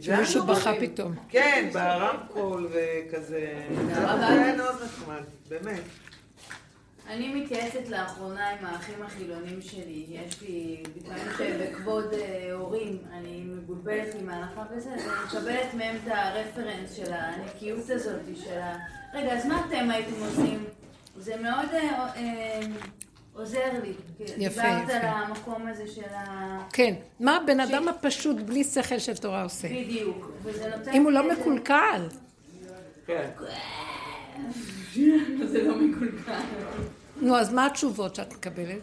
זה היה
שמישהו בכה. פתאום.
כן, ברמקול וכזה. זה היה מאוד נחמד, באמת.
אני מתייעצת לאחרונה עם האחים החילונים שלי. יש לי, לפעמים שבכבוד אה, הורים אני מבולבלת עם ההלכה וזה, אז אני מקבלת מהם את הרפרנס של הנקיות הזאת, של ה... רגע, אז מה אתם הייתם עושים? זה מאוד אה, אה, עוזר לי.
יפה,
דיברת
יפה.
על המקום הזה של ה...
כן. מה הבן אדם הפשוט בלי שכל של תורה עושה?
בדיוק. וזה נותן...
אם הוא לא מקולקל.
כן. <laughs>
זה לא מקולקל.
נו, אז מה התשובות שאת מקבלת?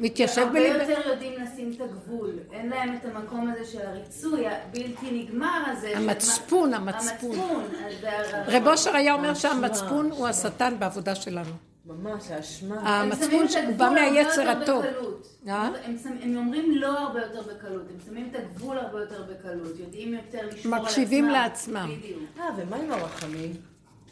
מתיישב
הרבה
בליבך?
יותר יודעים לשים את הגבול. אין להם את המקום הזה של הריצוי הבלתי נגמר הזה.
המצפון, המצפון. רב אושר היה אומר שהמצפון הוא השטן בעבודה שלנו.
ממש, האשמה.
שמים
המצפון שהוא בא
הרבה
מהיצר הטוב. אה?
הם אומרים לא הרבה יותר בקלות, הם שמים את הגבול הרבה יותר בקלות, יודעים יותר לשמור על עצמם.
מקשיבים לעצמם.
בדיוק.
אה, ומה עם הרחמים?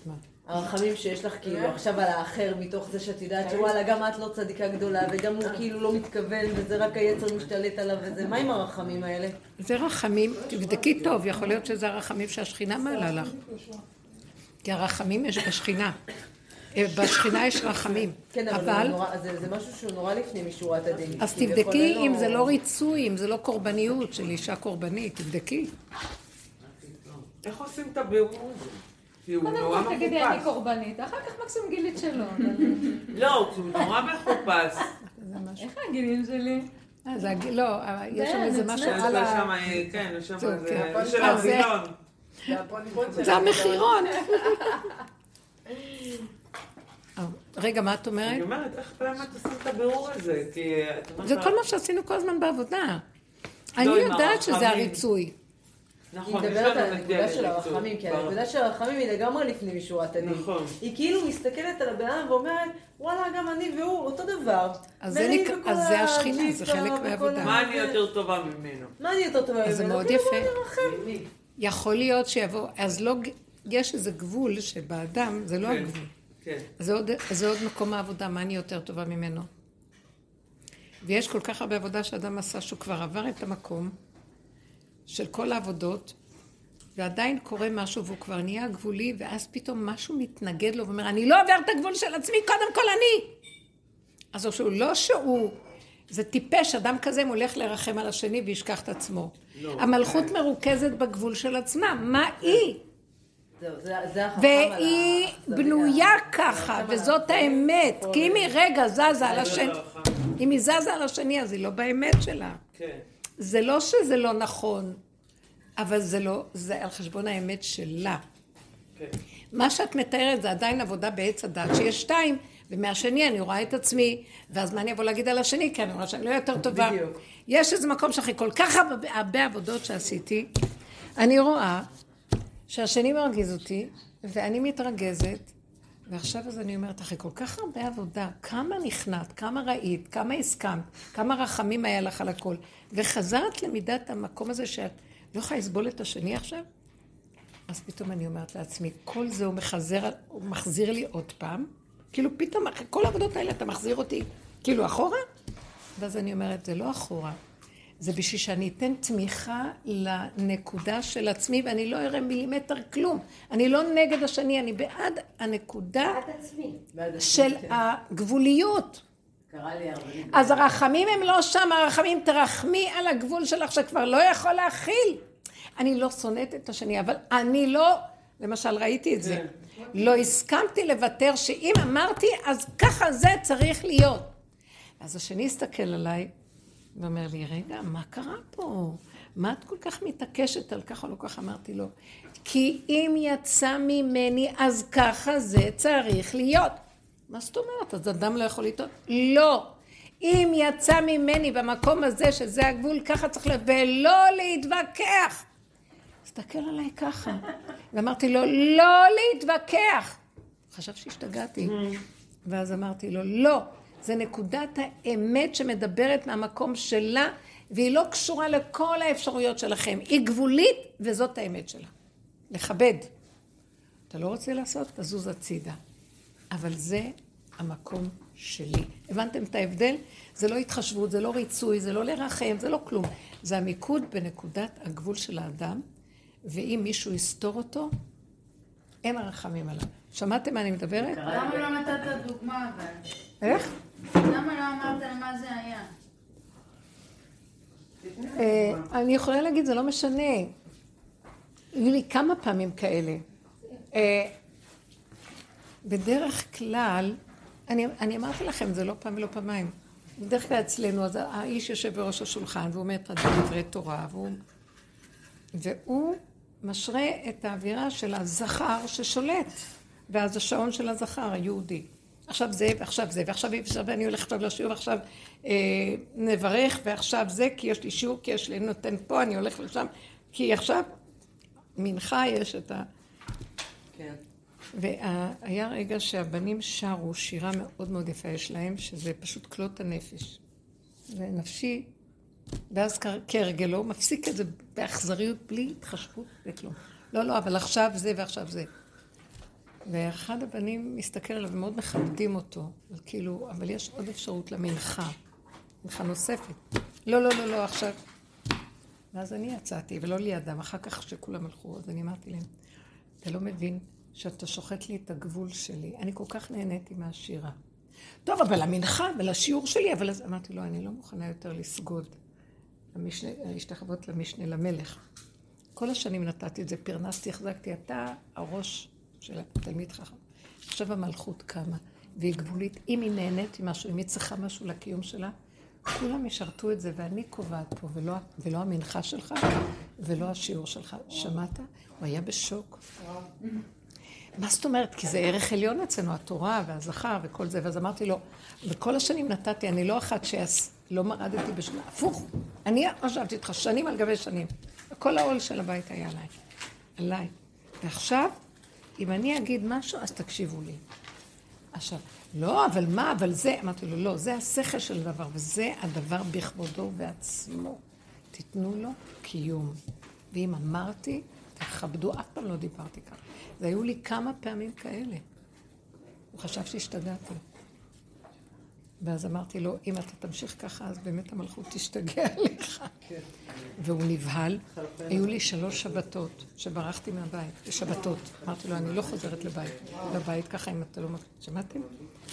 מה?
הרחמים שיש לך כאילו עכשיו על האחר, מתוך זה שאת יודעת שוואלה, גם את לא צדיקה גדולה, וגם הוא כאילו לא מתכוון, וזה רק היצר משתלט עליו וזה. מה עם הרחמים האלה?
זה רחמים, תבדקי טוב, יכול להיות שזה הרחמים שהשכינה מעלה לך. כי הרחמים יש בשכינה. אה, בשכינה יש רחמים.
כן, אבל
אבל,
זה נורא- זה זה משהו שהוא נורא לפנים משורת הדין.
אז
כביכול
תבדקי אם זה לא ריצוי, אם זה לא קורבניות של אישה קורבנית, תבדקי.
איך עושים את הבירור הזה? כי הוא
קודם
נורא
כל תגידי אני
מחופש.
קורבנית, אחר כך מקסימום גילית שלא. <laughs>
לא, הוא נורא מחופש.
איך הגילים שלי?
אה, זה הג- לא, אבל יש שם
זה
איזה. משהו על ה...
שם, אה, כן, יש שם איזה...
כן.
יש של
אז זה-
הווילון.
המחירון. אה, <laughs> רגע, מה את
אני
אומרת?
אומרת, איך באמת עושים את הבירור הזה? את אומרת...
זה כל מה שעשינו כל הזמן בעבודה. אני
לא, עם
יודעת שזה. הריצוי.
היא
נכון, יש
מדברת על הנקודה של. הרחמים, כי. הנקודה של הרחמים היא לגמרי לפנים משורת הדין.
נכון.
היא כאילו מסתכלת על הבן אדם ואומרת, וואלה, גם אני והוא אותו דבר.
אז זה השכינה, זה חלק מהעבודה.
מה אני יותר טובה ממנו?
מה אני יותר טובה
אז זה
ממנו?
מאוד
כאילו,
יפה. יכול להיות שיבוא, אז לא, יש איזה גבול שבאדם, זה לא
כן.
הגבול.
כן.
זה עוד, זה עוד מקום העבודה, מה אני יותר טובה ממנו? ויש כל כך הרבה עבודה שאדם עשה שהוא כבר עבר את המקום של כל העבודות, ועדיין קורה משהו והוא כבר נהיה גבולי, ואז פתאום משהו מתנגד לו ואומר, אני לא עובר את הגבול של עצמי, קודם כל אני. אז או שהוא לא שהוא, זה טיפש, אדם כזה אם הוא הולך לרחם על השני וישכח את עצמו.
לא.
המלכות מרוכזת בגבול של עצמה, מה היא?
זהו, זה- זה החכם על ה-
והיא בנויה ככה, וזאת האמת. כי אם היא רגע זזה על השני,
לא, לא,
אם היא זזה על השני, אז היא לא באמת שלה.
כן.
זה לא שזה לא נכון, אבל זה לא, זה על חשבון האמת שלה.
כן.
מה שאת מתארת זה עדיין עבודה בעץ הדת, שיש שתיים, ומהשני אני רואה את עצמי, ואז מה אני אבוא להגיד על השני? כי אני רואה שאני לא יותר טובה.
בדיוק.
יש איזה מקום שאחרי כל כך הרבה, הרבה עבודות שעשיתי, אני רואה שהשני מרגיז אותי, ואני מתרגזת, ועכשיו אז אני אומרת, אחרי כל כך הרבה עבודה, כמה נכנעת, כמה ראית, כמה הסכמת, כמה רחמים היה לך על הכל, וחזרת למידת המקום הזה שאת לא יכולה לסבול את השני עכשיו? אז פתאום אני אומרת לעצמי, כל זה הוא מחזר, הוא מחזיר לי עוד פעם, כאילו פתאום כל העבודות האלה אתה מחזיר אותי כאילו אחורה? ואז אני אומרת, זה לא אחורה, זה בשביל שאני אתן תמיכה לנקודה של עצמי ואני לא אראה מילימטר כלום. אני לא נגד השני, אני בעד הנקודה של
כן.
הגבוליות.
קרה לי הרבה.
אז הרחמים הם לא שם, הרחמים תרחמי על הגבול שלך שכבר לא יכול להכיל. אני לא שונאת את השני, אבל אני לא, למשל ראיתי את זה, לא הסכמתי לוותר שאם אמרתי, אז ככה זה צריך להיות. אז השני הסתכל עליי ואומר לי, רגע, מה קרה פה? מה את כל כך מתעקשת על ככה או לא ככה? אמרתי לו, כי אם יצא ממני, אז ככה זה צריך להיות. מה זאת אומרת? אז אדם לא יכול לטעות? לא. אם יצא ממני במקום הזה, שזה הגבול, ככה צריך להיות, ולא להתווכח. הסתכל עליי ככה. ואמרתי לו, לא להתווכח. חשב שהשתגעתי. ואז אמרתי לו, לא. זה נקודת האמת שמדברת מהמקום שלה, והיא לא קשורה לכל האפשרויות שלכם. היא גבולית, וזאת האמת שלה. לכבד. אתה לא רוצה לעשות? תזוז הצידה. אבל זה המקום שלי. הבנתם את ההבדל? זה לא התחשבות, זה לא ריצוי, זה לא לרחם, זה לא כלום. זה המיקוד בנקודת הגבול של האדם, ואם מישהו יסתור אותו, אין הרחמים עליו. שמעתם מה אני מדברת?
למה לא נתת דוגמה אבל?
איך?
לא?
אה, אני יכולה להגיד, זה לא משנה. היו לי כמה פעמים כאלה. אה, בדרך כלל, אני, אני אמרתי לכם, זה לא פעם ולא פעמיים. בדרך כלל אצלנו, אז האיש יושב בראש השולחן והוא אומר את דברי תורה, והוא, והוא משרה את האווירה של הזכר ששולט, ואז השעון של הזכר היהודי. עכשיו זה, ועכשיו זה, ועכשיו ועכשיו אני הולכת עכשיו לשיעור, ועכשיו אה, נברך, ועכשיו זה, כי יש לי שיעור, כי יש לי נותן פה, אני הולך לשם, כי עכשיו מנחה יש את ה...
כן.
והיה רגע שהבנים שרו שירה מאוד מאוד יפה יש להם, שזה פשוט כלות הנפש. ונפשי, ואז כ- כהרגלו, מפסיק את זה באכזריות, בלי התחשבות וכלום. לא, לא, אבל עכשיו זה ועכשיו זה. ואחד הבנים מסתכל עליו ומאוד מכבדים אותו, כאילו, אבל יש עוד אפשרות למנחה, מנחה נוספת. לא, לא, לא, לא, עכשיו. ואז אני יצאתי, ולא לידם, אחר כך שכולם הלכו, אז אני אמרתי להם, אתה לא מבין, שאתה שוחט לי את הגבול שלי. אני כל כך נהניתי מהשירה. טוב, אבל המנחה ולשיעור שלי, אבל אז אמרתי לו, אני לא מוכנה יותר לסגוד, להשתחוות למשנה למלך. כל השנים נתתי את זה, פרנסתי, החזקתי, אתה הראש של התלמיד חכם. עכשיו המלכות קמה, והיא גבולית. אם היא נהנית ממשהו, אם היא צריכה משהו לקיום שלה, כולם ישרתו את זה, ואני קובעת פה, ולא, ולא המנחה שלך, ולא השיעור שלך. שמעת? הוא היה בשוק. מה זאת אומרת? כי זה ערך עליון אצלנו, התורה והזכר וכל זה. ואז אמרתי לו, וכל השנים נתתי, אני לא אחת שלא מרדתי בשנה, הפוך. אני חשבתי איתך שנים על גבי שנים. כל העול של הבית היה עליי. עליי. ועכשיו, אם אני אגיד משהו, אז תקשיבו לי. עכשיו, לא, אבל מה, אבל זה, אמרתי לו, לא, זה השכל של הדבר, וזה הדבר בכבודו ובעצמו. תיתנו לו קיום. ואם אמרתי, תכבדו, אף פעם לא דיברתי ככה. והיו לי כמה פעמים כאלה. הוא חשב שהשתגעתי. ואז אמרתי לו, אם אתה תמשיך ככה, אז באמת המלכות תשתגע עליך. והוא נבהל. היו לי שלוש שבתות שברחתי מהבית, שבתות. אמרתי לו, אני לא חוזרת לבית, לבית ככה אם אתה לא... שמעתם?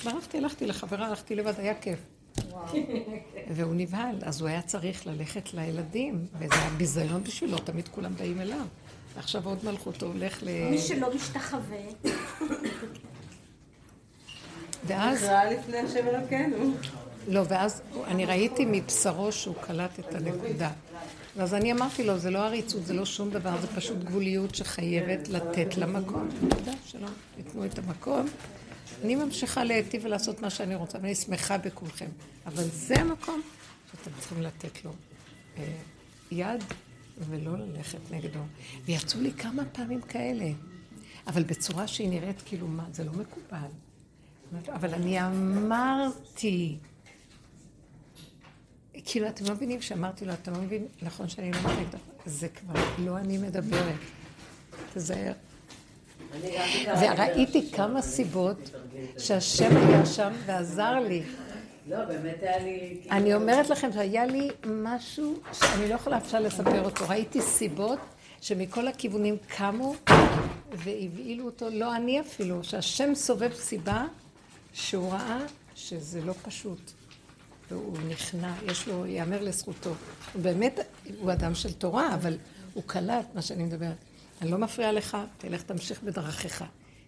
ברחתי, הלכתי לחברה, הלכתי לבד, היה כיף. והוא נבהל, אז הוא היה צריך ללכת לילדים, וזה היה ביזיון בשבילו, תמיד כולם באים אליו. ועכשיו עוד מלכותו הולך ל...
מי שלא משתחווה.
ואז...
נקרא לפני השם אלוקינו.
לא, ואז אני ראיתי מבשרו שהוא קלט את הנקודה. ואז אני אמרתי לו, זה לא עריצות, זה לא שום דבר, זה פשוט גבוליות שחייבת לתת למקום. תודה, שלום, תיתנו את המקום. אני ממשיכה להיטיב ולעשות מה שאני רוצה, ואני שמחה בכולכם. אבל זה המקום שאתם צריכים לתת לו אה, יד ולא ללכת נגדו. ויצאו לי כמה פעמים כאלה, אבל בצורה שהיא נראית כאילו, מה, זה לא מקובל. אבל אני אמרתי, כאילו, אתם לא מבינים שאמרתי לו, אתה לא מבין, נכון שאני לא מבינה, זה כבר לא אני מדברת. תזהר. וראיתי כמה סיבות שהשם היה שם ועזר לי.
לא, באמת היה לי...
אני אומרת לכם שהיה לי משהו שאני לא יכולה אפשר לספר אותו. ראיתי סיבות שמכל הכיוונים קמו והבהילו אותו, לא אני אפילו, שהשם סובב סיבה שהוא ראה שזה לא פשוט. והוא נכנע, יש לו, ייאמר לזכותו. הוא באמת, הוא אדם של תורה, אבל הוא קלט מה שאני מדברת. אני לא מפריעה לך, תלך תמשיך בדרכך.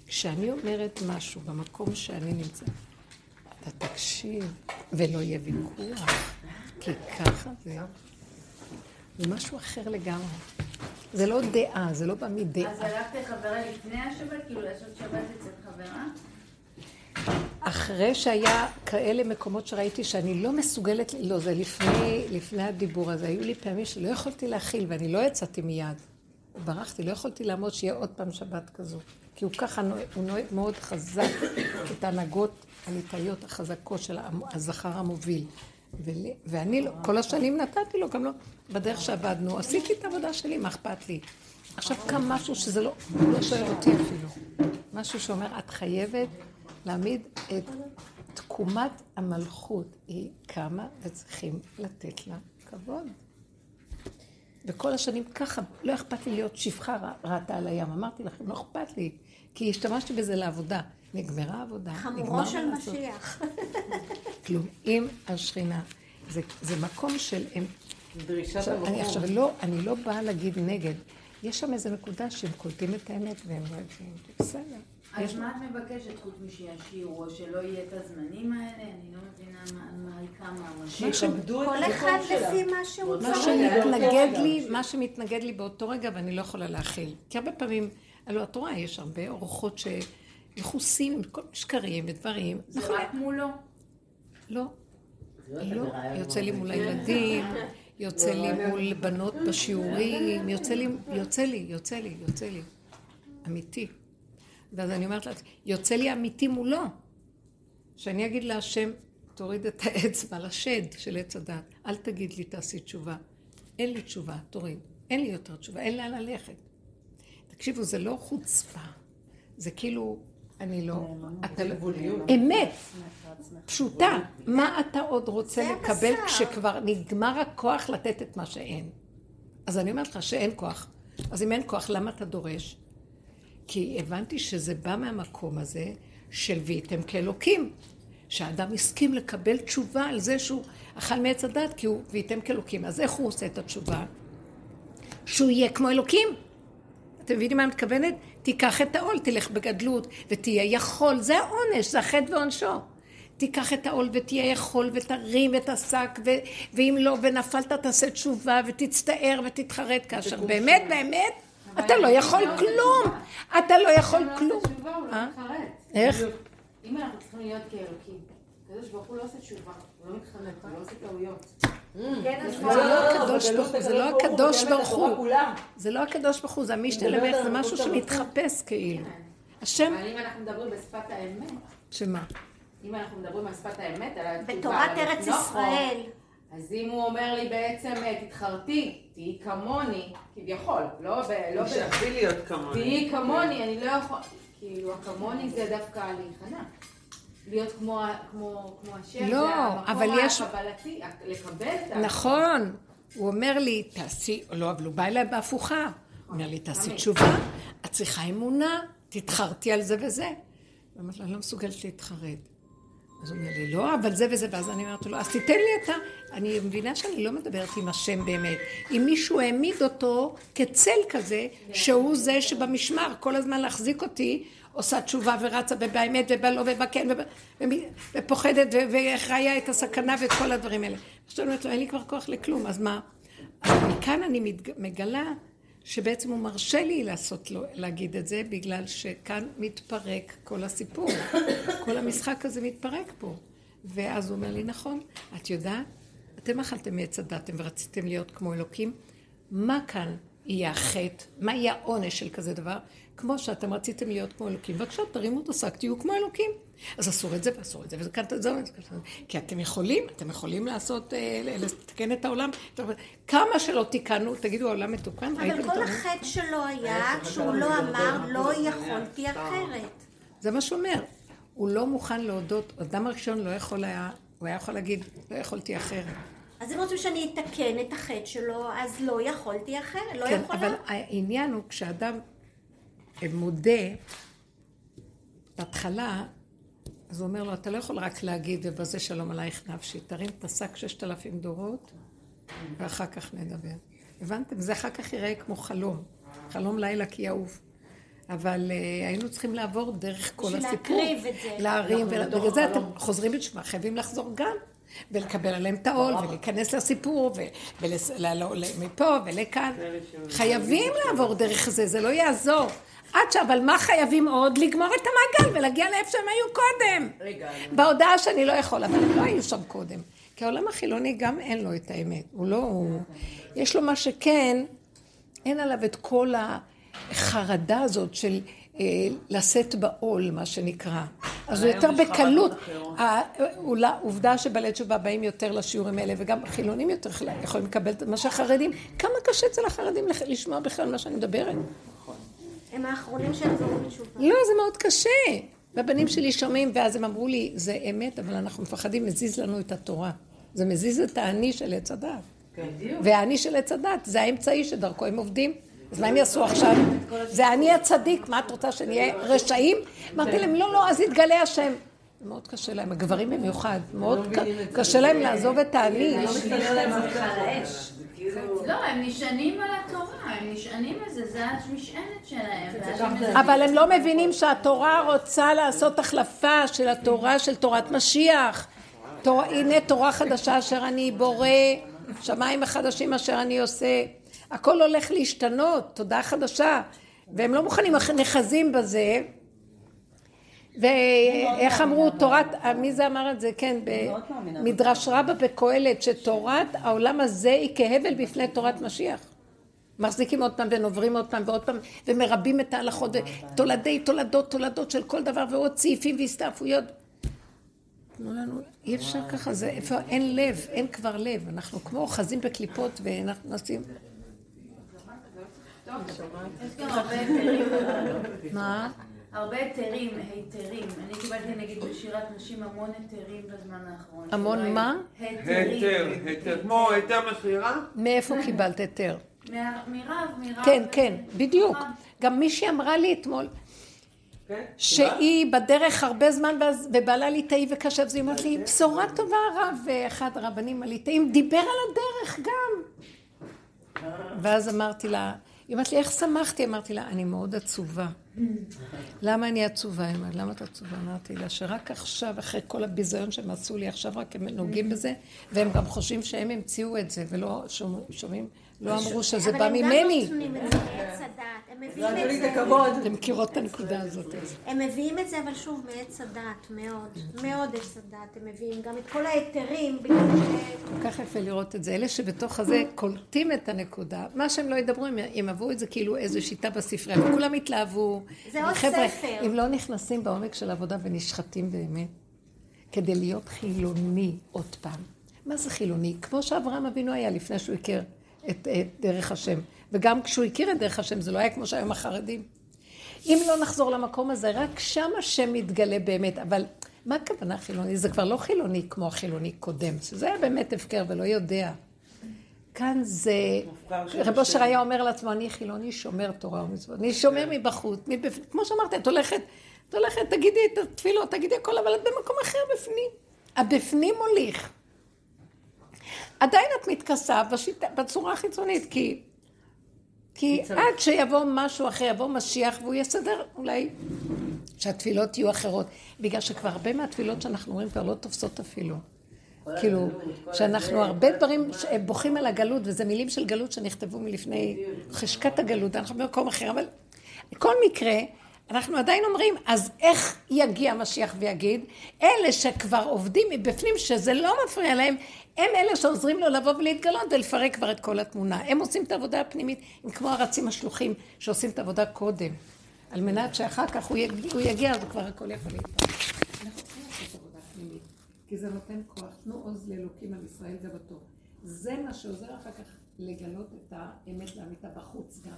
כשאני אומרת משהו במקום שאני נמצאת, אתה תקשיב, ולא יהיה ויכוח, כי ככה זה... זה משהו אחר לגמרי. זה לא דעה, זה לא בא מדעה.
אז הלכת חברה לפני השבת? כאילו לעשות שבת אצל חברה?
אחרי שהיה כאלה מקומות שראיתי שאני לא מסוגלת, לא, זה לפני, לפני הדיבור הזה. היו לי פעמים שלא יכולתי להכיל, ואני לא יצאתי מיד. ברחתי, לא יכולתי לעמוד שיהיה עוד פעם שבת כזו. כי הוא ככה, הוא נוהג מאוד חזק את ההנהגות הליטאיות החזקות של הזכר המוביל. ואני לא, כל השנים נתתי לו, גם לא, בדרך שעבדנו, עשיתי את העבודה שלי, מה אכפת לי? עכשיו קם משהו שזה לא, הוא לא שואל אותי אפילו. משהו שאומר, את חייבת להעמיד את תקומת המלכות. היא קמה וצריכים לתת לה כבוד. וכל השנים ככה, לא אכפת לי להיות שפחה ראתה על הים. אמרתי לכם, לא אכפת לי, כי השתמשתי בזה לעבודה. נגמרה העבודה,
חמורו של משיח. <laughs>
כלום, עם השכינה. זה, זה מקום של... הם...
דרישת
המקום. אני עכשיו לא, אני לא באה להגיד נגד. יש שם איזו נקודה שהם קולטים את האמת והם לא יודעים, בסדר.
אז מה את מבקשת חוץ משישירו, או שלא יהיה את הזמנים האלה? אני לא מבינה מה היא קמה.
שיכבדו את
כל אחד לפי מה שהוא
מה שמתנגד לי, מה שמתנגד לי באותו רגע ואני לא יכולה להכיל. כי הרבה פעמים, הלוא התורה יש הרבה אורחות שיחוסים כל שקרים ודברים.
זה רק מולו?
לא. לא. יוצא לי מול הילדים, <laughs> יוצא לי מול בנות בשיעורים, יוצא לי, יוצא לי, יוצא לי, יוצא לי. אמיתי. ואז אני אומרת לה, יוצא לי אמיתי מולו. שאני אגיד להשם, תוריד את האצבע לשד של עץ הדת. אל תגיד לי, תעשי תשובה. אין לי תשובה, תוריד. אין לי יותר תשובה, אין לאן ללכת. תקשיבו, זה לא חוצפה. זה כאילו, אני לא... אתה לא... אמת, פשוטה. מה אתה עוד רוצה לקבל כשכבר נגמר הכוח לתת את מה שאין? אז אני אומרת לך שאין כוח. אז אם אין כוח, למה אתה דורש? כי הבנתי שזה בא מהמקום הזה של והייתם כאלוקים. שהאדם הסכים לקבל תשובה על זה שהוא אכל מעץ הדת, כי הוא והייתם כאלוקים. אז איך הוא עושה את התשובה? שהוא יהיה כמו אלוקים. אתם מבינים מה אני מתכוונת? תיקח את העול, תלך בגדלות, ותהיה יכול. זה העונש, זה החטא ועונשו. תיקח את העול ותהיה יכול ותרים את השק ו- ואם לא ונפלת תעשה תשובה ותצטער ותתחרט כאשר באמת באמת אתה לא יכול כלום. אתה לא יכול כלום. אה? איך?
אם אנחנו צריכים להיות כאלוקים, הקדוש ברוך הוא לא עושה תשובה, הוא לא מתחנך, הוא לא עושה טעויות.
זה לא הקדוש ברוך הוא זה לא הקדוש ברוך הוא. זה המשתלמך זה משהו שמתחפש כאילו. השם
אבל אם אנחנו מדברים בשפת האמת,
שמה?
אם אנחנו מדברים על שפת האמת, על התשובה,
בתורת ארץ ישראל.
אז אם הוא אומר לי בעצם, אה, תתחרטי, תהיי כמוני, כביכול, לא ב... לא ב-
שאפי להיות כמוני.
תהיי כמוני, אני לא יכול... כאילו, הכמוני זה דווקא להיכנע. להיות כמו כמו כמו השם,
לא,
זה המקום
אבל יש-
הקבלתי, לקבל את ה...
נכון, הוא אומר לי, תעשי, לא, אבל הוא בא אליי בהפוכה. הוא אומר לי, תעשי תשובה, את צריכה אמונה, תתחרטי על זה וזה. אמרתי לו, אני לא מסוגלת להתחרט. אז הוא אומר לי, לא, אבל זה וזה, ואז אני אומרת לו, אז תיתן לי את ה... אני מבינה שאני לא מדברת עם השם באמת. אם מישהו העמיד אותו כצל כזה, שהוא זה שבמשמר, כל הזמן להחזיק אותי, עושה תשובה ורצה ובאמת ובלא ובכן ופוחדת וחיה את הסכנה ואת כל הדברים האלה. עכשיו אני אומרת לו, אין לי כבר כוח לכלום, אז מה? אז מכאן אני מגלה שבעצם הוא מרשה לי לעשות לו, להגיד את זה, בגלל שכאן מתפרק כל הסיפור. <coughs> כל המשחק הזה מתפרק פה. ואז הוא אומר לי, נכון, את יודעת, אתם אכלתם מעץ הדתם ורציתם להיות כמו אלוקים, מה כאן יהיה החטא? מה יהיה העונש של כזה דבר? כמו שאתם רציתם להיות כמו אלוקים, בבקשה, תרימו את השק, תהיו כמו אלוקים. אז אסור את זה ואסור את זה, וזה כאן את זה. כי אתם יכולים, אתם יכולים לעשות, אה, לתקן את העולם. כמה שלא תיקנו, תגידו, העולם מתוקן?
אבל כל? החטא שלו היה שהוא לא אמר, לא יכולתי אחרת.
זה מה שהוא אומר. הוא לא מוכן להודות, אדם הראשון לא יכול היה, הוא היה יכול להגיד, לא יכולתי אחרת.
אז אם רוצים שאני אתקן את החטא שלו, אז לא יכולתי אחרת, לא
כן,
יכולה.
אבל העניין הוא כשאדם מודה בהתחלה, אז הוא אומר לו, אתה לא יכול רק להגיד ובזה שלום עלייך נפשי, תרים את השק ששת אלפים דורות ואחר כך נדבר. הבנתם? זה אחר כך ייראה כמו חלום. חלום לילה כי יעוף. אבל uh, היינו צריכים לעבור דרך כל
בשביל
הסיפור.
להקריב את זה.
להרים, ובגלל זה אתם. חוזרים בתשובה, חייבים לחזור גם. ולקבל עליהם את העול, ולהיכנס לסיפור, ומפה ולכאן. חייבים לעבור דרך זה, זה לא יעזור. עד ש... אבל מה חייבים עוד? לגמור את המעגל ולהגיע לאיפה שהם היו קודם.
רגע,
בהודעה שאני לא יכול, אבל הם לא היו שם קודם. כי העולם החילוני גם אין לו את האמת. הוא לא... הוא... יש לו מה שכן, אין עליו את כל החרדה הזאת של לשאת בעול, מה שנקרא. אז הוא יותר בקלות. העובדה שבעלי תשובה באים יותר לשיעורים האלה, וגם חילונים יותר יכולים לקבל את מה שהחרדים, כמה קשה אצל החרדים לשמוע בכלל מה שאני מדברת.
הם האחרונים שיחזרו בתשובה.
לא, זה מאוד קשה. והבנים שלי שומעים, ואז הם אמרו לי, זה אמת, אבל אנחנו מפחדים, מזיז לנו את התורה. זה מזיז את האני של עץ הדת. והאני של עץ הדת, זה האמצעי שדרכו הם עובדים. אז מה הם יעשו עכשיו? זה אני הצדיק, מה את רוצה, שנהיה רשעים? אמרתי להם, לא, לא, אז יתגלה השם. מאוד קשה להם, הגברים במיוחד, מאוד קשה להם לעזוב את האני.
לא, הם נשענים על התורה, הם נשענים על זה, זה המשענת שלהם.
אבל הם לא מבינים שהתורה רוצה לעשות החלפה של התורה של תורת משיח. הנה תורה חדשה אשר אני בורא, שמיים החדשים אשר אני עושה. הכל הולך להשתנות, תודה חדשה. והם לא מוכנים, נחזים בזה. ואיך אמרו, תורת, מי זה אמר את זה? כן, במדרש רבה בקהלת, שתורת העולם הזה היא כהבל בפני תורת משיח. מחזיקים עוד פעם ונוברים עוד פעם ועוד פעם ומרבים את ההלכות, תולדי תולדות תולדות של כל דבר ועוד סעיפים והסתעפויות. תנו לנו, אי אפשר ככה, זה איפה, אין לב, אין כבר לב, אנחנו כמו אוחזים בקליפות ואנחנו נשים,
יש גם הרבה היתרים.
מה?
הרבה היתרים, היתרים. אני קיבלתי נגיד בשירת נשים המון היתרים בזמן האחרון.
המון מה?
היתרים.
היתר, היתר, כמו היתר מכירה?
מאיפה קיבלת היתר?
מרב, מרב.
כן, כן, בדיוק. גם מישהי אמרה לי אתמול,
כן?
שהיא בדרך הרבה זמן, ובעלה ליטאי וקשב, אז היא אומרת לי, בשורה טובה הרב, אחד הרבנים הליטאים דיבר על הדרך גם. ואז אמרתי לה, היא אומרת לי, איך שמחתי? אמרתי לה, אני מאוד עצובה. למה אני עצובה? היא אומרת, למה את עצובה? אמרתי לה, שרק עכשיו, אחרי כל הביזיון שהם עשו לי, עכשיו רק הם נוגעים בזה, והם גם חושבים שהם המציאו את זה, ולא שומע- שומעים, לא אמרו שזה בא
אבל הם גם
ממני.
נותנים את זה מעץ הדעת. הם מביאים את זה.
אתם מכירות את הנקודה הזאת.
הם מביאים את זה, אבל שוב, מעץ הדעת, מאוד. מאוד עץ הדעת. הם מביאים גם את כל ההיתרים.
כל כך יפה לראות את זה. אלה שבתוך הזה קולטים את הנקודה. מה שהם לא ידברו, הם ימהבו את זה כאילו איזו שיטה בספרייה, וכולם יתלהבו.
זה עוד ספר.
אם לא נכנסים בעומק של העבודה ונשחטים באמת, כדי להיות חילוני עוד פעם. מה זה חילוני? כמו שאברהם אבינו היה לפני שהוא הכיר את, את דרך השם. וגם כשהוא הכיר את דרך השם, זה לא היה כמו שהיום החרדים. אם לא נחזור למקום הזה, רק שם השם מתגלה באמת. אבל מה הכוונה חילוני? זה כבר לא חילוני כמו החילוני קודם, שזה היה באמת הפקר ולא יודע. כאן זה... רב אושר. היה אומר לעצמו, אני חילוני שומר תורה ומצוות. אני שומר מבחוץ, מבפנים. כמו שאמרת, את הולכת, את הולכת, תגידי את התפילות, תגידי הכל, אבל את במקום אחר בפנים. הבפנים מוליך. עדיין את מתכסה בשיטה, בצורה החיצונית, כי... כי עד שיבוא משהו אחר, יבוא משיח והוא יסדר אולי שהתפילות יהיו אחרות. בגלל שכבר הרבה מהתפילות שאנחנו רואים כבר לא תופסות אפילו. כאילו, שאנחנו הרבה דברים בוכים על הגלות, וזה מילים של גלות שנכתבו מלפני חשקת הגלות, אנחנו במקום אחר, אבל בכל מקרה, אנחנו עדיין אומרים, אז איך יגיע המשיח ויגיד? אלה שכבר עובדים מבפנים, שזה לא מפריע להם, הם אלה שעוזרים לו לבוא ולהתגלות ולפרק כבר את כל התמונה. הם עושים את העבודה הפנימית, הם כמו הרצים השלוחים שעושים את העבודה קודם, על מנת שאחר כך הוא יגיע, הוא יגיע אז כבר הכל יכול להתפרק. אנחנו צריכים לעשות עבודה פנימית, כי זה נותן כוח. תנו עוז לאלוקים על ישראל גבתו. זה מה שעוזר אחר כך לגלות את האמת לאמיתה בחוץ גם.